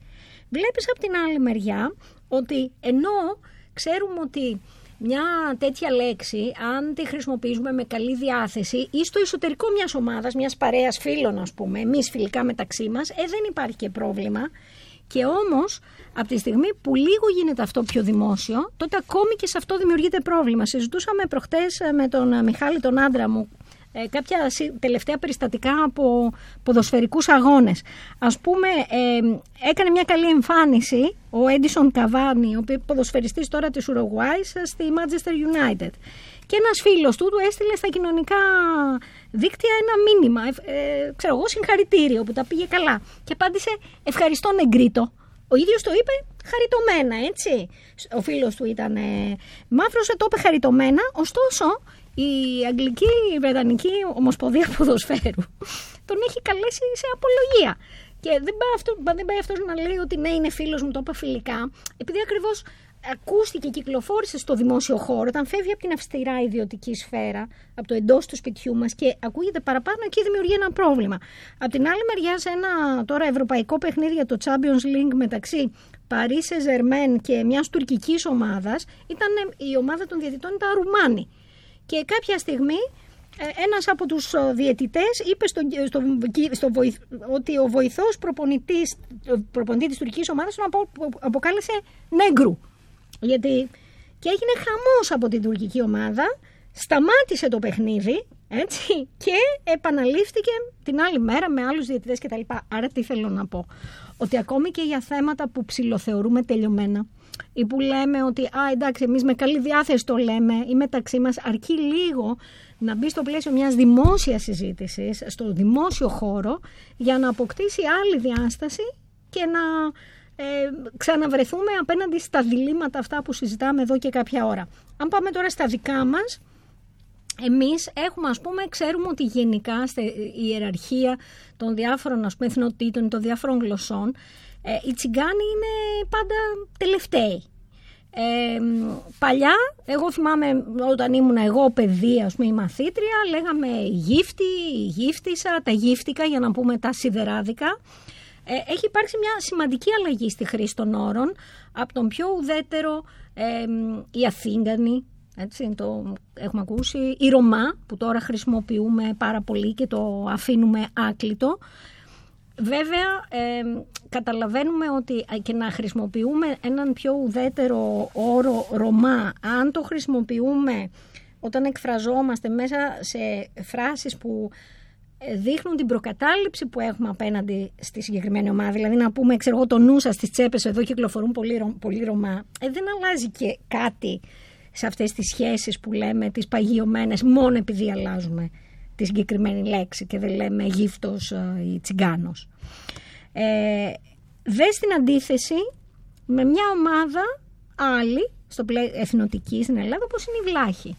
Βλέπεις από την άλλη μεριά ότι ενώ ξέρουμε ότι μια τέτοια λέξη, αν τη χρησιμοποιήσουμε με καλή διάθεση ή στο εσωτερικό μιας ομάδας, μιας παρέας φίλων ας πούμε, εμείς φιλικά μεταξύ μας, ε, δεν υπάρχει και πρόβλημα. Και όμως, από τη στιγμή που λίγο γίνεται αυτό πιο δημόσιο, τότε ακόμη και σε αυτό δημιουργείται πρόβλημα. Συζητούσαμε προχτές ε, με τον ε, Μιχάλη, τον άντρα μου, ε, κάποια συ- τελευταία περιστατικά από ποδοσφαιρικούς αγώνες. Ας πούμε, ε, έκανε μια καλή εμφάνιση ο Έντισον Καβάνι, ο οποίος ποδοσφαιριστής τώρα της Ουρουγουάης, ε, στη Manchester United. Και ένας φίλος του του έστειλε στα κοινωνικά δίκτυα ένα μήνυμα, ε, ε, ξέρω εγώ, συγχαρητήριο που τα πήγε καλά. Και απάντησε ευχαριστώ Νεγκρίτο. Ο ίδιος το είπε χαριτωμένα, έτσι. Ο φίλος του ήταν ε, μαύρος, ε, το είπε χαριτωμένα, ωστόσο η Αγγλική η Βρετανική Ομοσπονδία Ποδοσφαίρου τον έχει καλέσει σε απολογία. Και δεν πάει, αυτό, δεν πάει αυτός να λέει ότι ναι είναι φίλος μου, το είπα φιλικά, επειδή ακριβώς ακούστηκε και κυκλοφόρησε στο δημόσιο χώρο, όταν φεύγει από την αυστηρά ιδιωτική σφαίρα, από το εντός του σπιτιού μας και ακούγεται παραπάνω, εκεί δημιουργεί ένα πρόβλημα. Από την άλλη μεριά, σε ένα τώρα ευρωπαϊκό παιχνίδι για το Champions League μεταξύ Παρί Σεζερμέν και μιας τουρκικής ομάδας, ήταν, η ομάδα των διαιτητών ήταν Ρουμάνοι. Και κάποια στιγμή ε, ένας από τους ε, διαιτητές είπε στο, στο, στο βοηθ- ότι ο βοηθός προπονητής, ο προπονητής της τουρκικής ομάδας τον απο, αποκάλεσε νέγκρου. Γιατί και έγινε χαμός από την τουρκική ομάδα, σταμάτησε το παιχνίδι έτσι, και επαναλήφθηκε την άλλη μέρα με άλλους διαιτητές κτλ. Άρα τι θέλω να πω. Ότι ακόμη και για θέματα που ψηλοθεωρούμε τελειωμένα ή που λέμε ότι α, εντάξει, εμείς με καλή διάθεση το λέμε ή μεταξύ μας αρκεί λίγο να μπει στο πλαίσιο μιας δημόσιας συζήτησης, στο δημόσιο χώρο, για να αποκτήσει άλλη διάσταση και να ε, ξαναβρεθούμε απέναντι στα διλήμματα αυτά που συζητάμε εδώ και κάποια ώρα. Αν πάμε τώρα στα δικά μας, εμείς έχουμε ας πούμε, ξέρουμε ότι γενικά στη η ιεραρχία των διάφορων ας πούμε, εθνοτήτων, των διάφορων γλωσσών, ε, οι τσιγκάνοι είναι πάντα τελευταίοι. Ε, παλιά, εγώ θυμάμαι όταν ήμουν εγώ παιδί, ας πούμε, η μαθήτρια, λέγαμε γύφτη, γύφτισα, τα γύφτικα για να πούμε τα σιδεράδικα. Ε, έχει υπάρξει μια σημαντική αλλαγή στη χρήση των όρων, από τον πιο ουδέτερο ε, οι Αθήγανοι, έτσι, το έχουμε ακούσει, η Ρωμά που τώρα χρησιμοποιούμε πάρα πολύ και το αφήνουμε άκλητο. Βέβαια, ε, καταλαβαίνουμε ότι και να χρησιμοποιούμε έναν πιο ουδέτερο όρο Ρωμά, αν το χρησιμοποιούμε όταν εκφραζόμαστε μέσα σε φράσεις που ε, δείχνουν την προκατάληψη που έχουμε απέναντι στη συγκεκριμένη ομάδα. Δηλαδή να πούμε, ξέρω εγώ, το νου σας στις τσέπες εδώ κυκλοφορούν πολύ, Ρωμά. πολύ Ρωμά. Ε, δεν αλλάζει και κάτι σε αυτές τις σχέσεις που λέμε, τις παγιωμένες, μόνο επειδή αλλάζουμε τη συγκεκριμένη λέξη και δεν λέμε γύφτος ε, ή τσιγκάνος. Ε, δες στην αντίθεση με μια ομάδα άλλη, στο πλέ, εθνοτική στην Ελλάδα, όπως είναι η Βλάχη.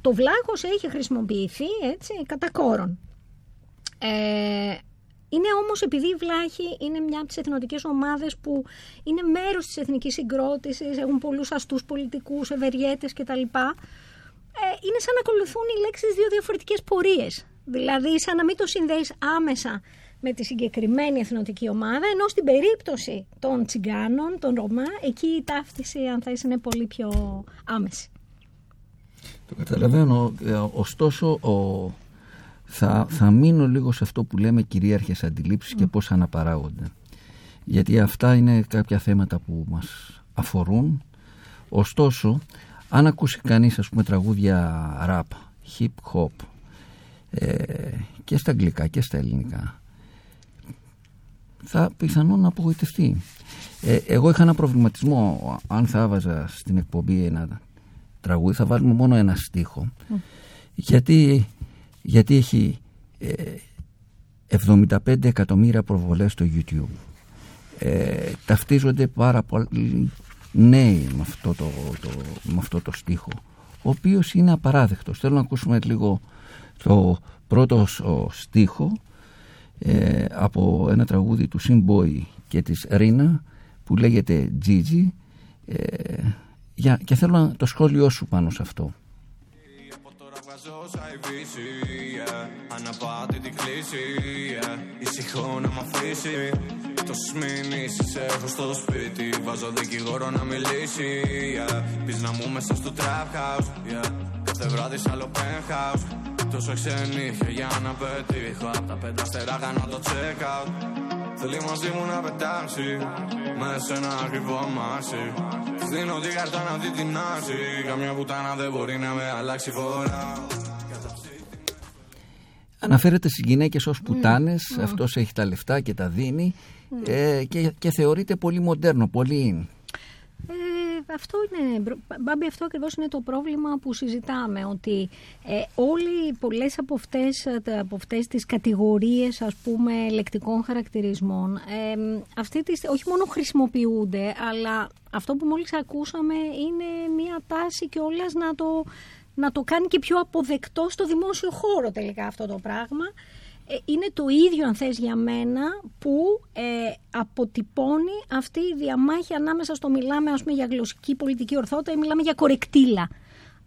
Το βλάχος έχει χρησιμοποιηθεί έτσι, κατά κόρον. Ε, είναι όμως επειδή η Βλάχη είναι μια από τις εθνοτικές ομάδες που είναι μέρος της εθνικής συγκρότησης, έχουν πολλούς αστούς πολιτικούς, ευεργέτες κτλ. Ε, είναι σαν να ακολουθούν οι λέξεις δύο διαφορετικές πορείες. Δηλαδή σαν να μην το συνδέεις άμεσα με τη συγκεκριμένη εθνοτική ομάδα, ενώ στην περίπτωση των τσιγκάνων, των Ρωμά, εκεί η ταύτιση, αν θες, είναι πολύ πιο άμεση. Το καταλαβαίνω. Ε, Ωστόσο, ο... θα, θα μείνω λίγο σε αυτό που λέμε κυρίαρχες αντιλήψεις και πώς αναπαράγονται. Γιατί αυτά είναι κάποια θέματα που μας αφορούν. Ωστόσο, αν ακούσει κανείς ας πούμε τραγούδια rap, hip hop ε, και στα αγγλικά και στα ελληνικά θα πιθανόν να απογοητευτεί. Ε, εγώ είχα ένα προβληματισμό. Αν θα έβαζα στην εκπομπή ένα τραγούδι θα βάλουμε μόνο ένα στίχο. Γιατί, γιατί έχει ε, 75 εκατομμύρια προβολές στο YouTube. Ε, ταυτίζονται πάρα πολλοί νέοι με αυτό το, το, με αυτό το στίχο ο οποίος είναι απαράδεκτος θέλω να ακούσουμε λίγο το πρώτο ο, στίχο ε, από ένα τραγούδι του Simboy και της Ρίνα που λέγεται Gigi ε, για, και θέλω να το σχόλιο σου πάνω σε αυτό Από τώρα βγάζω σαν η βύση yeah. Αναπάτητη κλίση yeah. Ησυχώ να μ' αφήσει Τόσες μηνύσεις έχω στο σπίτι. Βάζω δικηγόρο να μιλήσει yeah. Πεις να μου μέσα στο trap house yeah. Κάθε βράδυ σ' άλλο penthouse. Τόσο ξενύχια για να πετύχω. Απ' τα πέντε αστερά κάνω το check out Θέλει μαζί μου να πετάξει Με σε ένα ακριβό αμάξι Της δίνω την κάρτα να δει την άση Καμιά πουτάνα δεν μπορεί να με αλλάξει φορά. Αναφέρεται στις γυναίκες ως πουτάνες, αυτός έχει τα λεφτά και τα δίνει ε, και, και θεωρείται πολύ μοντέρνο, πολύ Ε, αυτό είναι, μπρο- Μπάμπη, αυτό ακριβώς είναι το πρόβλημα που συζητάμε, ότι ε, όλοι, πολλές από αυτές, ε, τα- από αυτές τις κατηγορίες, ας πούμε, λεκτικών χαρακτηρισμών, ε, αυτή τη, στι- όχι μόνο χρησιμοποιούνται, αλλά αυτό που μόλις ακούσαμε είναι μια τάση και να το, να το κάνει και πιο αποδεκτό στο δημόσιο χώρο τελικά αυτό το πράγμα. Ε, είναι το ίδιο αν θες για μένα που ε, αποτυπώνει αυτή η διαμάχη ανάμεσα στο μιλάμε ας πούμε για γλωσσική πολιτική ορθότητα ή μιλάμε για κορεκτήλα.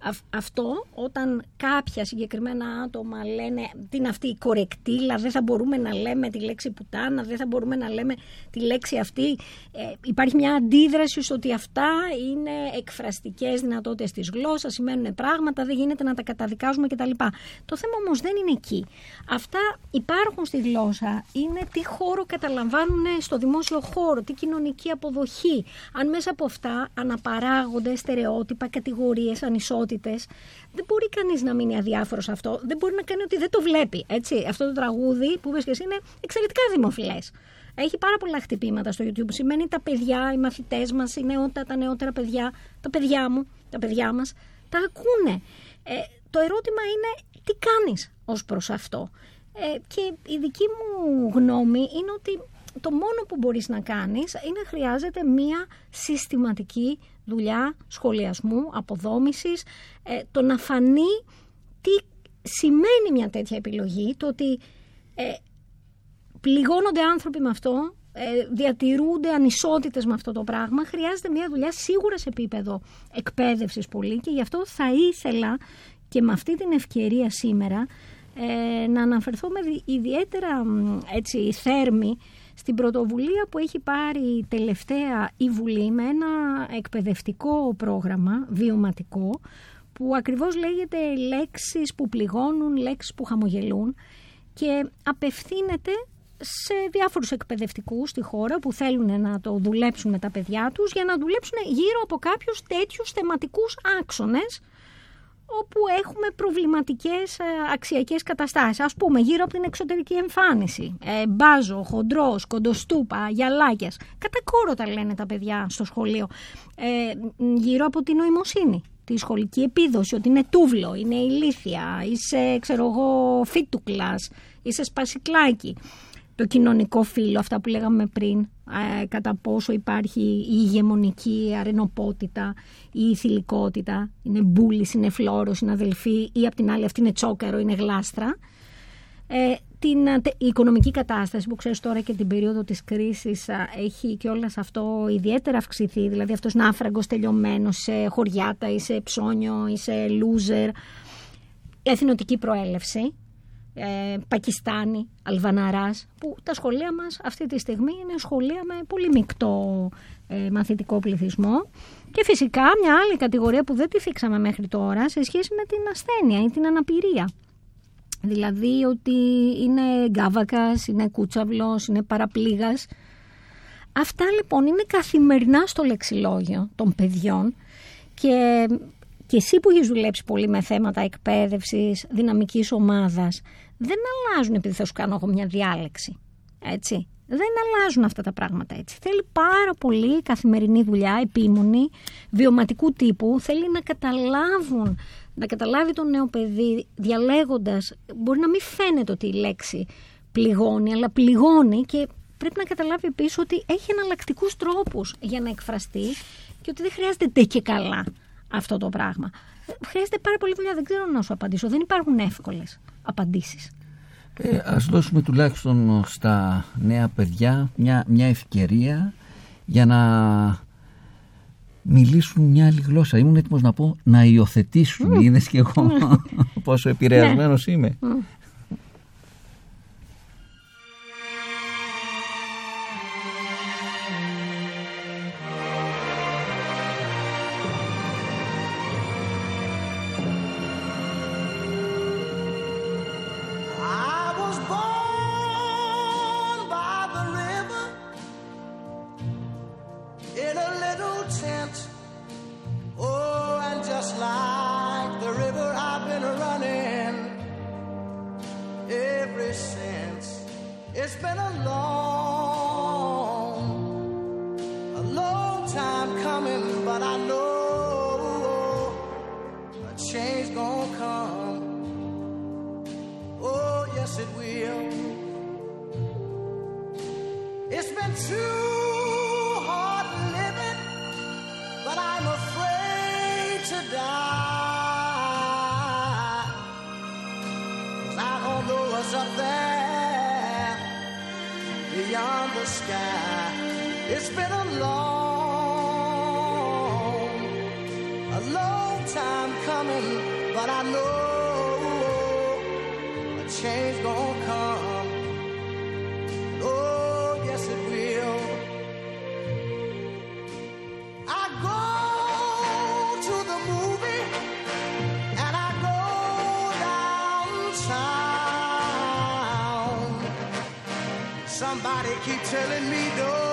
Αυ- αυτό όταν κάποια συγκεκριμένα άτομα λένε τι είναι αυτή η κορεκτήλα, δεν θα μπορούμε να λέμε τη λέξη πουτάνα, δεν θα μπορούμε να λέμε τη λέξη αυτή. Ε, υπάρχει μια αντίδραση στο ότι αυτά είναι εκφραστικές δυνατότητες της γλώσσας, σημαίνουν πράγματα, δεν γίνεται να τα καταδικάζουμε κτλ. Το θέμα όμως δεν είναι εκεί. Αυτά υπάρχουν στη γλώσσα, είναι τι χώρο καταλαμβάνουν στο δημόσιο χώρο, τι κοινωνική αποδοχή. Αν μέσα από αυτά αναπαράγονται στερεότυπα, κατηγορίες, ανισότητες, δεν μπορεί κανείς να μείνει αδιάφορος σε αυτό. Δεν μπορεί να κάνει ότι δεν το βλέπει. Έτσι. Αυτό το τραγούδι που είπες και εσύ είναι εξαιρετικά δημοφιλές. Έχει πάρα πολλά χτυπήματα στο YouTube. Σημαίνει τα παιδιά, οι μαθητές μας, οι νεότερα, τα νεότερα παιδιά, τα παιδιά μου, τα παιδιά μας, τα ακούνε. Ε, το ερώτημα είναι τι κάνεις ως προς αυτό; Ε, και η δική μου γνώμη είναι ότι το μόνο που μπορείς να κάνεις είναι χρειάζεται μία συστηματική δουλειά σχολιασμού, αποδόμησης, ε, το να φανεί τι σημαίνει μια τέτοια επιλογή, το ότι ε, πληγώνονται άνθρωποι με αυτό, ε, διατηρούνται ανισότητες με αυτό το πράγμα. Χρειάζεται μια δουλειά σίγουρα σε επίπεδο εκπαίδευσης πολύ και γι' αυτό θα ήθελα και με αυτή την ευκαιρία σήμερα ε, να αναφερθώ με δι- ιδιαίτερα μ, έτσι, θέρμη στην πρωτοβουλία που έχει πάρει τελευταία η Βουλή με ένα εκπαιδευτικό πρόγραμμα βιωματικό που ακριβώς λέγεται λέξεις που πληγώνουν, λέξεις που χαμογελούν και απευθύνεται σε διάφορους εκπαιδευτικούς στη χώρα που θέλουν να το δουλέψουν με τα παιδιά τους για να δουλέψουν γύρω από κάποιους τέτοιους θεματικούς άξονες όπου έχουμε προβληματικές ε, αξιακές καταστάσεις. Ας πούμε γύρω από την εξωτερική εμφάνιση. Ε, μπάζο, χοντρός, κοντοστούπα, γυαλάκιας. Κατά κόρο τα λένε τα παιδιά στο σχολείο. Ε, γύρω από την νοημοσύνη. Τη σχολική επίδοση, ότι είναι τούβλο, είναι ηλίθια, είσαι, ξέρω εγώ, φίτουκλας, είσαι σπασικλάκι. Το κοινωνικό φύλλο, αυτά που λέγαμε πριν, ε, κατά πόσο υπάρχει η ηγεμονική αρενοπότητα, η θηλυκότητα, είναι μπούλης, είναι φλόρος, είναι αδελφή ή απ' την άλλη αυτή είναι τσόκαρο, είναι γλάστρα. Ε, την ε, τε- η οικονομική κατάσταση που ξέρεις τώρα και την περίοδο της κρίσης α, έχει και όλα αυτό ιδιαίτερα αυξηθεί, δηλαδή αυτός είναι άφραγκος τελειωμένος σε χωριάτα ή σε ψώνιο ή σε loser, εθνοτική προέλευση, ε, Πακιστάνη, Αλβαναράς, που τα σχολεία μας αυτή τη στιγμή είναι σχολεία με πολύ μεικτό ε, μαθητικό πληθυσμό και φυσικά μια άλλη κατηγορία που δεν τη θίξαμε μέχρι τώρα σε σχέση με την ασθένεια ή την αναπηρία. Δηλαδή ότι είναι γκάβακας, είναι κούτσαυλος, είναι παραπλήγας. Αυτά λοιπόν είναι καθημερινά στο λεξιλόγιο των παιδιών και, και εσύ που έχεις δουλέψει πολύ με θέματα εκπαίδευσης, δυναμικής ομάδας, δεν αλλάζουν επειδή θα σου κάνω εγώ μια διάλεξη. Έτσι. Δεν αλλάζουν αυτά τα πράγματα έτσι. Θέλει πάρα πολύ καθημερινή δουλειά, επίμονη, βιωματικού τύπου. Θέλει να καταλάβουν, να καταλάβει το νέο παιδί διαλέγοντας. Μπορεί να μην φαίνεται ότι η λέξη πληγώνει, αλλά πληγώνει και πρέπει να καταλάβει επίσης ότι έχει εναλλακτικούς τρόπους για να εκφραστεί και ότι δεν χρειάζεται τε και καλά αυτό το πράγμα. Χρειάζεται πάρα πολύ δουλειά, δεν ξέρω να σου απαντήσω. Δεν υπάρχουν εύκολες απαντήσεις. Ε, ας δώσουμε τουλάχιστον στα νέα παιδιά μια, μια ευκαιρία για να μιλήσουν μια άλλη γλώσσα. Ήμουν έτοιμος να πω να υιοθετήσουν. Mm. Είδες και εγώ πόσο επηρεασμένος είμαι. I coming, but I know a change gonna come. Oh, yes, it will. It's been too hard living, but I'm afraid to die. 'Cause I don't know what's up there beyond the sky. It's been a long, a long time coming. but I know a change gonna come. Oh, yes, it will. I go to the movie and I go downtown. Somebody keep telling me don't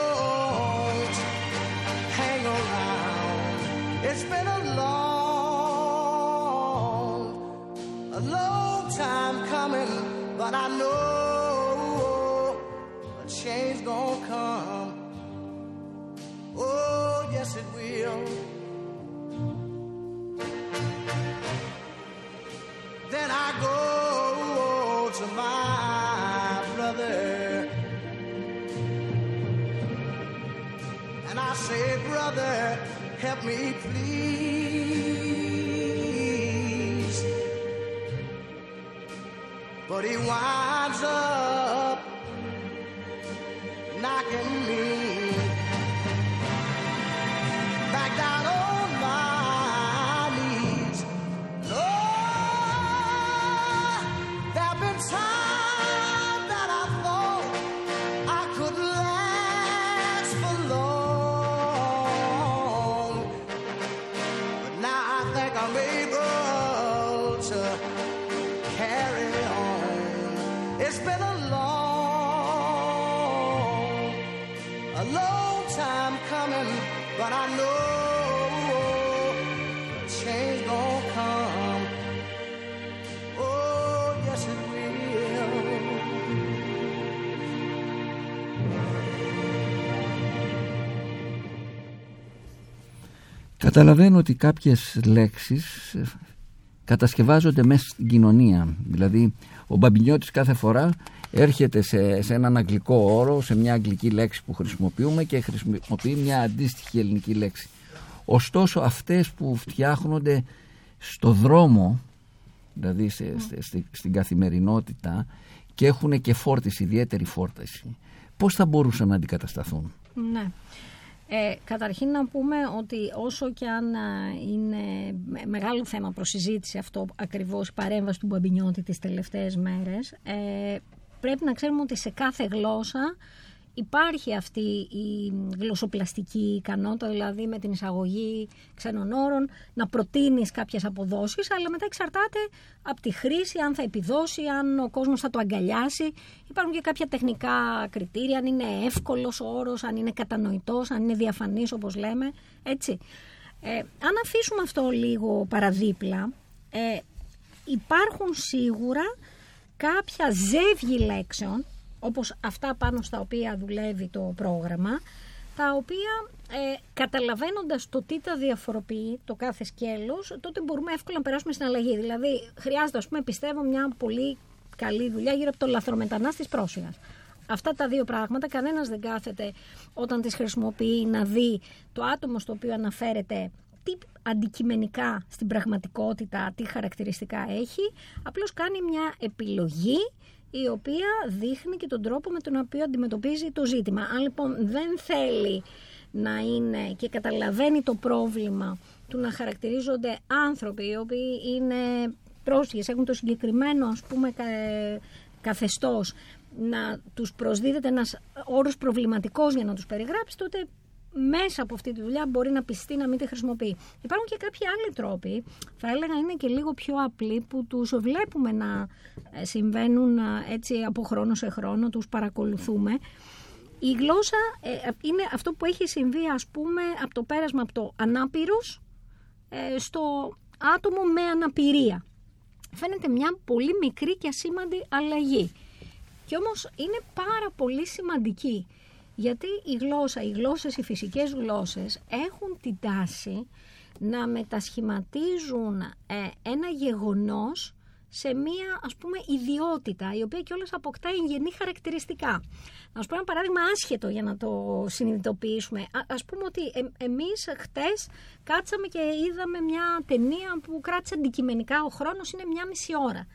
me please. But he winds up but I know change gonna come. Oh, yes, it will. Καταλαβαίνω ότι κάποιες λέξεις ε, κατασκευάζονται μέσα στην κοινωνία. Δηλαδή ο Μπαμπινιώτης κάθε φορά έρχεται σε, σε έναν αγγλικό όρο, σε μια αγγλική λέξη που χρησιμοποιούμε και χρησιμοποιεί μια αντίστοιχη ελληνική λέξη. Ωστόσο αυτές που φτιάχνονται στο δρόμο, δηλαδή σε, σε- στη- στην καθημερινότητα και έχουν και φόρτιση, ιδιαίτερη φόρτιση, πώς θα μπορούσαν να αντικατασταθούν; Ναι. Ε, καταρχήν να πούμε ότι όσο και αν α, είναι με- μεγάλο θέμα προς συζήτηση αυτό ακριβώς η παρέμβαση του Μπαμπινιώτη τις τελευταίες μέρες, ε, πρέπει να ξέρουμε ότι σε κάθε γλώσσα υπάρχει αυτή η γλωσσοπλαστική ικανότητα, δηλαδή με την εισαγωγή ξένων όρων, να προτείνεις κάποιες αποδόσεις, αλλά μετά εξαρτάται από τη χρήση, αν θα επιδώσει, αν ο κόσμος θα το αγκαλιάσει. Υπάρχουν και κάποια τεχνικά κριτήρια, αν είναι εύκολος ο όρος, αν είναι κατανοητός, αν είναι διαφανής όπως λέμε, έτσι. Ε, αν αφήσουμε αυτό λίγο παραδίπλα, ε, υπάρχουν σίγουρα κάποια ζεύγη λέξεων, όπως αυτά πάνω στα οποία δουλεύει το πρόγραμμα, τα οποία ε, καταλαβαίνοντας το τι τα διαφοροποιεί το κάθε σκέλος, τότε μπορούμε εύκολα να περάσουμε στην αλλαγή. Δηλαδή, χρειάζεται, ας πούμε, πιστεύω, μια πολύ καλή δουλειά γύρω από το λαθρομετανάστης πρόσφυγας. Αυτά τα δύο πράγματα, κανένας δεν κάθεται όταν τις χρησιμοποιεί να δει το άτομο στο οποίο αναφέρεται τι αντικειμενικά στην πραγματικότητα, τι χαρακτηριστικά έχει, απλώς κάνει μια επιλογή η οποία δείχνει και τον τρόπο με τον οποίο αντιμετωπίζει το ζήτημα. Αν λοιπόν δεν θέλει να είναι και καταλαβαίνει το πρόβλημα του να χαρακτηρίζονται άνθρωποι οι οποίοι είναι πρόσφυγες, έχουν το συγκεκριμένο ας πούμε κα- καθεστώς να τους προσδίδεται ένας όρος προβληματικός για να τους περιγράψει, τότε μέσα από αυτή τη δουλειά μπορεί να πιστεί να μην τη χρησιμοποιεί. Υπάρχουν και κάποιοι άλλοι τρόποι, θα έλεγα είναι και λίγο πιο απλοί, που τους βλέπουμε να ε, συμβαίνουν ε, έτσι από χρόνο σε χρόνο, τους παρακολουθούμε. Η γλώσσα ε, είναι αυτό που έχει συμβεί ας πούμε από το πέρασμα από το ανάπηρος ε, στο άτομο με αναπηρία. Φαίνεται μια πολύ μικρή και ασήμαντη αλλαγή. Και όμως είναι πάρα πολύ σημαντική. Γιατί η γλώσσα, οι γλώσσες, οι φυσικές γλώσσες έχουν την τάση να μετασχηματίζουν ε, ένα γεγονός σε μία ας πούμε ιδιότητα η οποία κιόλας αποκτά εγγενή χαρακτηριστικά. Να σου πω ένα παράδειγμα άσχετο για να το συνειδητοποιήσουμε. Α, ας πούμε ότι ε, εμείς χτες κάτσαμε και είδαμε μια ταινία που κράτησε αντικειμενικά ο χρόνος είναι μια μισή ώρα.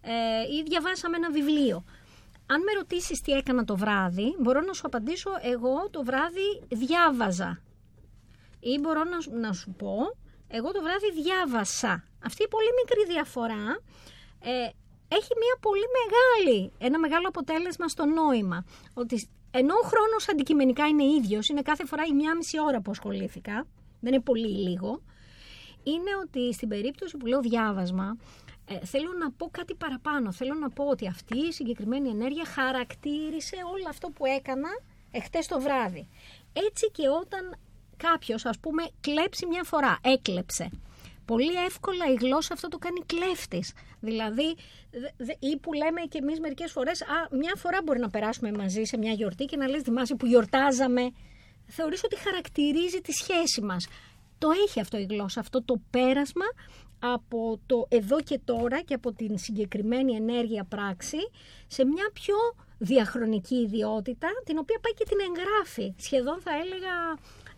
Ε, ή διαβάσαμε ένα βιβλίο. Αν με ρωτήσεις τι έκανα το βράδυ, μπορώ να σου απαντήσω εγώ το βράδυ διάβαζα. Ή μπορώ να, να σου πω, εγώ το βράδυ διάβασα. Αυτή η πολύ μικρή διαφορά ε, έχει μια πολύ μεγάλη, ένα μεγάλο αποτέλεσμα στο νόημα. Ότι ενώ ο χρόνος αντικειμενικά είναι ίδιος, είναι κάθε φορά η μία μισή ώρα που ασχολήθηκα, δεν είναι πολύ ή λίγο, είναι ότι στην περίπτωση που λέω διάβασμα, ε, θέλω να πω κάτι παραπάνω. Θέλω να πω ότι αυτή η συγκεκριμένη ενέργεια χαρακτήρισε όλο αυτό που έκανα εχθές το βράδυ. Έτσι και όταν κάποιος, ας πούμε, κλέψει μια φορά, έκλεψε. Πολύ εύκολα η γλώσσα αυτό το κάνει κλέφτης. Δηλαδή, δε- δε- ή που λέμε και εμείς μερικές φορές, α, μια φορά μπορεί να περάσουμε μαζί σε μια γιορτή και να λες θυμάσαι που γιορτάζαμε. Θεωρείς ότι χαρακτηρίζει τη σχέση μας. Το έχει αυτό η γλώσσα, αυτό το πέρασμα από το εδώ και τώρα και από την συγκεκριμένη ενέργεια πράξη σε μια πιο διαχρονική ιδιότητα την οποία πάει και την εγγράφει. Σχεδόν θα έλεγα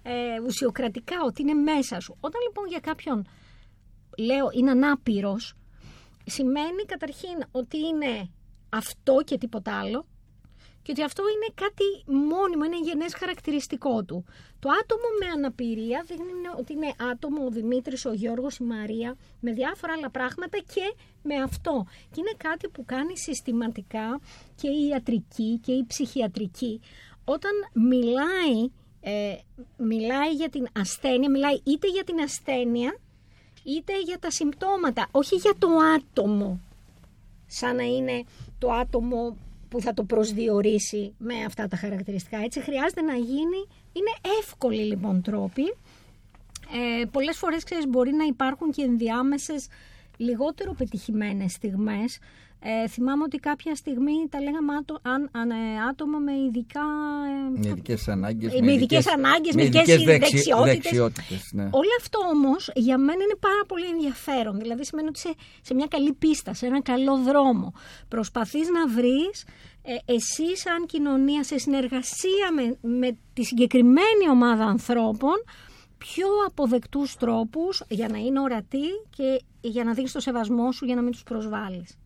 ε, ουσιοκρατικά ότι είναι μέσα σου. Όταν λοιπόν για κάποιον λέω είναι ανάπηρος σημαίνει καταρχήν ότι είναι αυτό και τίποτα άλλο και ότι αυτό είναι κάτι μόνιμο, είναι γενές χαρακτηριστικό του. Το άτομο με αναπηρία δείχνει ότι είναι άτομο ο Δημήτρης, ο Γιώργος, η Μαρία, με διάφορα άλλα πράγματα και με αυτό. Και είναι κάτι που κάνει συστηματικά και η ιατρική και η ψυχιατρική. Όταν μιλάει, ε, μιλάει για την ασθένεια, μιλάει είτε για την ασθένεια, είτε για τα συμπτώματα, όχι για το άτομο σαν να είναι το άτομο που θα το προσδιορίσει με αυτά τα χαρακτηριστικά. Έτσι χρειάζεται να γίνει, είναι εύκολοι λοιπόν τρόποι. Ε, πολλές φορές ξέρεις, μπορεί να υπάρχουν και ενδιάμεσες λιγότερο πετυχημένες στιγμές. Ε, θυμάμαι ότι κάποια στιγμή τα λέγαμε άτο, αν, αν, ε, άτομα με ειδικά... ε, Με ειδικές ανάγκες. με ειδικές ανάγκες, με ειδικές δεξιότητες. δεξιότητες, ναι. Όλο αυτό όμως για μένα είναι πάρα πολύ ενδιαφέρον. Δηλαδή σημαίνει ότι σε, σε μια καλή πίστα, σε ένα καλό δρόμο. Προσπαθείς να βρεις ε, εσύ σαν κοινωνία σε συνεργασία με, με τη συγκεκριμένη ομάδα ανθρώπων πιο αποδεκτούς τρόπους για να είναι ορατοί και για να δείξεις το σεβασμό σου για να μην τους προσβάλλεις.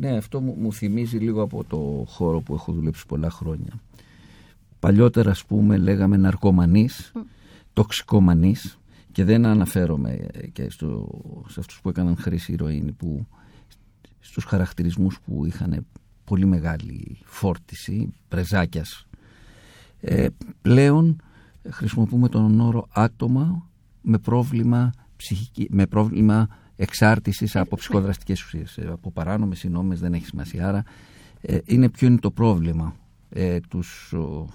Ναι, αυτό μου, μου θυμίζει λίγο από το χώρο που έχω δουλέψει πολλά χρόνια. Παλιότερα, ας πούμε, λέγαμε ναρκωμανής, τοξικομανής και δεν αναφέρομαι ε, και στο, σε αυτούς που έκαναν χρήση ηρωίνη, που στους χαρακτηρισμούς που είχαν πολύ μεγάλη φόρτιση, πρεζάκιας. Ε, πλέον χρησιμοποιούμε τον όρο άτομα με πρόβλημα, ψυχική, με πρόβλημα εξάρτησης από ψυχοδραστικές ουσίες. Ε, από παράνομες ή νόμιμες δεν έχει σημασία. Άρα ε, είναι ποιο είναι το πρόβλημα. Ε, τους, ο,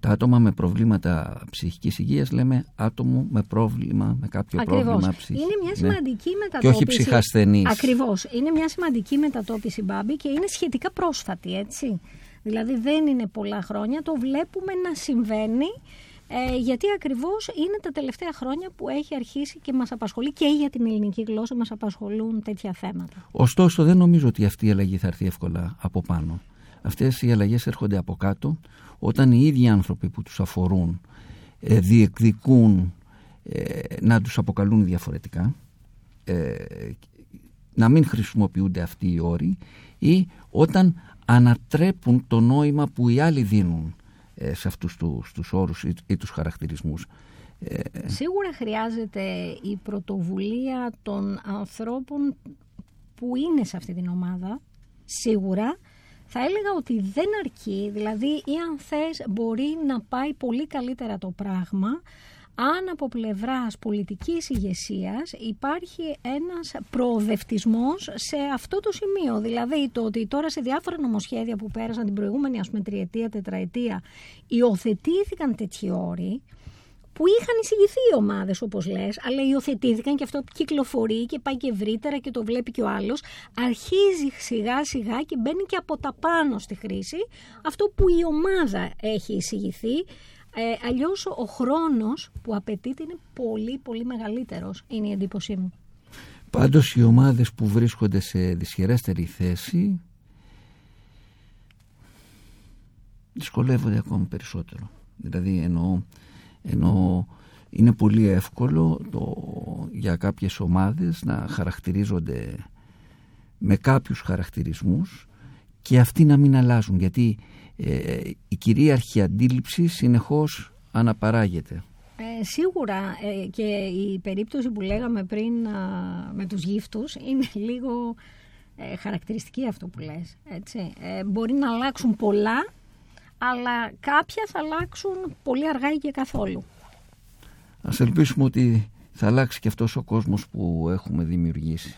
τα άτομα με προβλήματα ψυχικής υγείας λέμε άτομο με πρόβλημα, με κάποιο Ακριβώς. πρόβλημα ψυχικής. Είναι μια σημαντική μετατόπιση. Και όχι ψυχασθενής. Ακριβώς. Είναι μια σημαντική μετατόπιση, Μπάμπη, και είναι σχετικά πρόσφατη, έτσι. Δηλαδή δεν είναι πολλά χρόνια, το βλέπουμε να συμβαίνει, ε, γιατί ακριβώς είναι τα τελευταία χρόνια που έχει αρχίσει και μας απασχολεί και για την ελληνική γλώσσα μας απασχολούν τέτοια θέματα. Ωστόσο δεν νομίζω ότι αυτή η αλλαγή θα έρθει εύκολα από πάνω. Αυτές οι αλλαγές έρχονται από κάτω όταν οι ίδιοι άνθρωποι που τους αφορούν ε, διεκδικούν ε, να τους αποκαλούν διαφορετικά ε, να μην χρησιμοποιούνται αυτοί οι όροι ή όταν ανατρέπουν το νόημα που οι άλλοι δίνουν ε, σε αυτούς τους, τους όρους ή, ή τους χαρακτηρισμούς. Ε, Σίγουρα χρειάζεται η πρωτοβουλία των ανθρώπων που είναι σε αυτή την ομάδα. Σίγουρα. Θα έλεγα ότι δεν αρκεί, δηλαδή ή αν θες μπορεί να πάει πολύ καλύτερα το πράγμα αν από πλευράς πολιτικής ηγεσίας υπάρχει ένας προοδευτισμός σε αυτό το σημείο. Δηλαδή το ότι τώρα σε διάφορα νομοσχέδια που πέρασαν την προηγούμενη ας πούμε τριετία, τετραετία υιοθετήθηκαν τέτοιοι όροι που είχαν εισηγηθεί οι ομάδες, όπως λες, αλλά υιοθετήθηκαν και αυτό κυκλοφορεί και πάει και ευρύτερα και το βλέπει και ο άλλος. Αρχίζει σιγά σιγά και μπαίνει και από τα πάνω στη χρήση αυτό που η ομάδα έχει εισηγηθεί. Ε, Αλλιώς ο χρόνος που απαιτείται είναι πολύ πολύ μεγαλύτερος, είναι η εντύπωσή μου. Πάντως οι ομάδες που βρίσκονται σε δυσχερέστερη θέση δυσκολεύονται ακόμη περισσότερο. Δηλαδή εννοώ, εννοώ είναι πολύ εύκολο το, για κάποιες ομάδες να χαρακτηρίζονται με κάποιους χαρακτηρισμούς και αυτοί να μην αλλάζουν γιατί ε, η κυρίαρχη αντίληψη συνεχώς αναπαράγεται. Ε, σίγουρα ε, και η περίπτωση που λέγαμε πριν α, με τους γύφτους είναι λίγο ε, χαρακτηριστική αυτό που λες. Έτσι. Ε, μπορεί να αλλάξουν πολλά, αλλά κάποια θα αλλάξουν πολύ αργά ή και καθόλου. Ας ελπίσουμε ότι θα αλλάξει και αυτός ο κόσμος που έχουμε δημιουργήσει.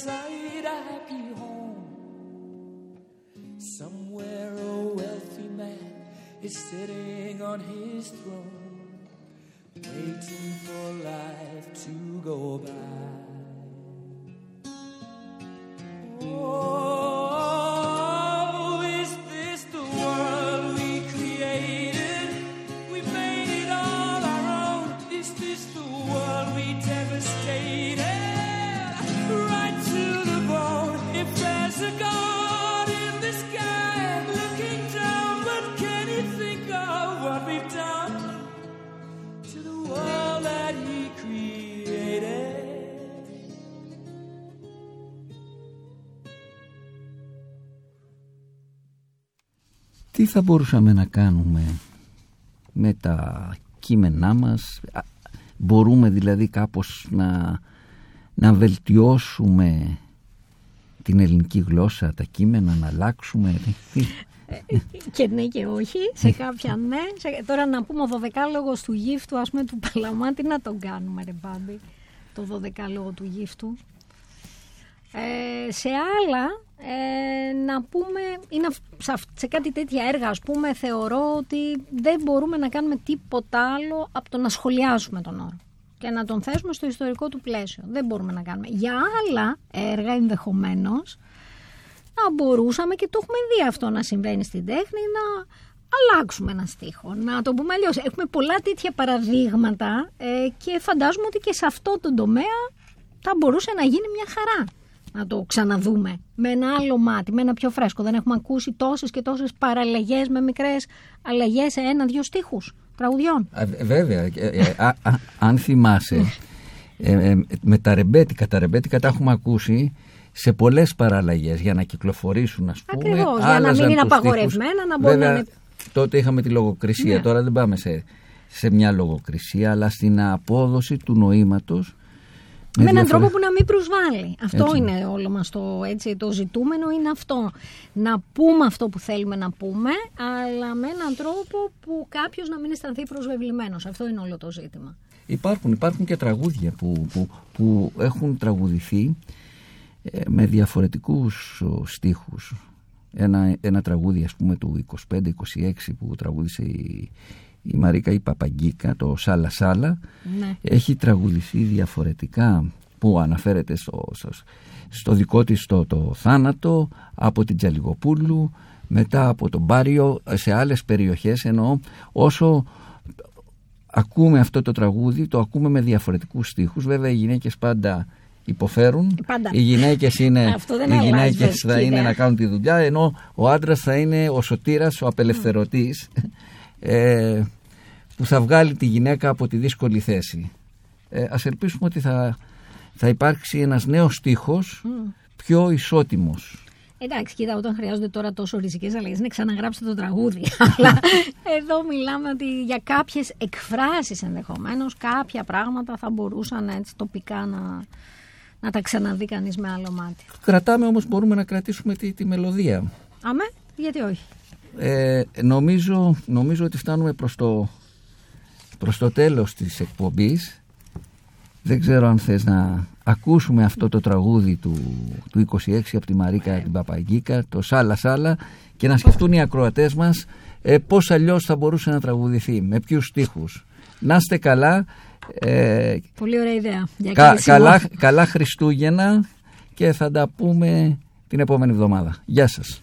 Inside a happy home. Somewhere a wealthy man is sitting on his throne, waiting for life to go by. Θα μπορούσαμε να κάνουμε με τα κείμενά μας; Α, Μπορούμε δηλαδή κάπως να, να βελτιώσουμε την ελληνική γλώσσα, τα κείμενα, να αλλάξουμε Τι- Και ναι και όχι, σε κάποια ναι. Σε- τώρα να πούμε ο δωδεκάλογος του γύφτου, ας πούμε του Παλαμά, τι να τον κάνουμε ρε Μπάμπη, το δωδεκάλογο του γύφτου. Ε, σε άλλα, ε, να πούμε, είναι αυ- σε, αυ- σε κάτι τέτοια έργα, ας πούμε, θεωρώ ότι δεν μπορούμε να κάνουμε τίποτα άλλο από το να σχολιάσουμε τον όρο και να τον θέσουμε στο ιστορικό του πλαίσιο. Δεν μπορούμε να κάνουμε. Για άλλα έργα ενδεχομένως, να μπορούσαμε και το έχουμε δει αυτό να συμβαίνει στην τέχνη, να αλλάξουμε ένα στίχο, να το πούμε αλλιώς. Έχουμε πολλά τέτοια παραδείγματα ε, και φαντάζομαι ότι και σε αυτό το τομέα θα μπορούσε να γίνει μια χαρά να το ξαναδούμε με ένα άλλο μάτι, με ένα πιο φρέσκο. Δεν έχουμε ακούσει τόσες και τόσες παραλλαγές με μικρές αλλαγές σε ένα-δυο στίχους τραγουδιών. Α, βε- Βέβαια, ε, ε, α, α, αν θυμάσαι, ε, ε, με τα ρεμπέτικα, τα ρεμπέτικα τα έχουμε ακούσει σε πολλές παραλλαγές για να κυκλοφορήσουν, ας πούμε. Ακριβώς, για να άλλαζαν μην είναι τους απαγορευμένα, στίχους. να μπορεί να Βέβαια, είναι- τότε είχαμε τη λογοκρισία, Ναι. τώρα δεν πάμε σε, σε μια λογοκρισία, αλλά στην απόδοση του νοήματος. Με έναν διαφορε- τρόπο που να μην προσβάλλει. Αυτό Έτσι. είναι όλο μας το, έτσι, το ζητούμενο είναι αυτό. Να πούμε αυτό που θέλουμε να πούμε, αλλά με έναν τρόπο που κάποιος να μην αισθανθεί προσβεβλημένος. Αυτό είναι όλο το ζήτημα. Υπάρχουν, υπάρχουν και τραγούδια που, που, που έχουν τραγουδηθεί ε, με διαφορετικούς ο, στίχους. Ένα, ένα τραγούδι ας πούμε του 25-26 που τραγούδισε η, η Μαρίκα η Παπαγκίκα, το Σάλα Σάλα, Ναι. έχει τραγουδηθεί διαφορετικά που αναφέρεται στο, στο, στο δικό της το, το θάνατο από την Τζαλιγοπούλου μετά από τον Πάριο σε άλλες περιοχές εννοώ όσο ακούμε αυτό το τραγούδι το ακούμε με διαφορετικούς στίχους βέβαια οι γυναίκες πάντα υποφέρουν Πάντα. οι γυναίκες είναι Αυτό δεν οι αλλάζει, γυναίκες θα κύριε. είναι να κάνουν τη δουλειά ενώ ο άντρας θα είναι ο σωτήρας, ο απελευθερωτής ε, που θα βγάλει τη γυναίκα από τη δύσκολη θέση. Ε, ας ελπίσουμε ότι θα, θα υπάρξει ένας νέος στίχος πιο ισότιμος. Εντάξει, κοίτα, όταν χρειάζονται τώρα τόσο ριζικές αλλαγές, είναι ξαναγράψτε το τραγούδι. Αλλά εδώ μιλάμε ότι για κάποιες εκφράσεις ενδεχομένως, κάποια πράγματα θα μπορούσαν έτσι τοπικά να, να τα ξαναδεί κανείς με άλλο μάτι. Κρατάμε όμως, μπορούμε να κρατήσουμε τη, τη μελωδία. Αμέ, γιατί όχι. Ε, νομίζω, νομίζω ότι φτάνουμε προς το, προς το τέλος της εκπομπής. Δεν ξέρω αν θες να ακούσουμε αυτό το τραγούδι του, του 26 από τη Μαρίκα την Παπαγκίκα, το Σάλα Σάλα και να σκεφτούν οι ακροατές μας ε, πώς αλλιώς θα μπορούσε να τραγουδηθεί, με ποιους στίχους. Να είστε καλά, ε, Πολύ ωραία ιδέα. Για κα- κλείσιμο. καλά, καλά Χριστούγεννα και θα τα πούμε την επόμενη εβδομάδα. Γεια σας.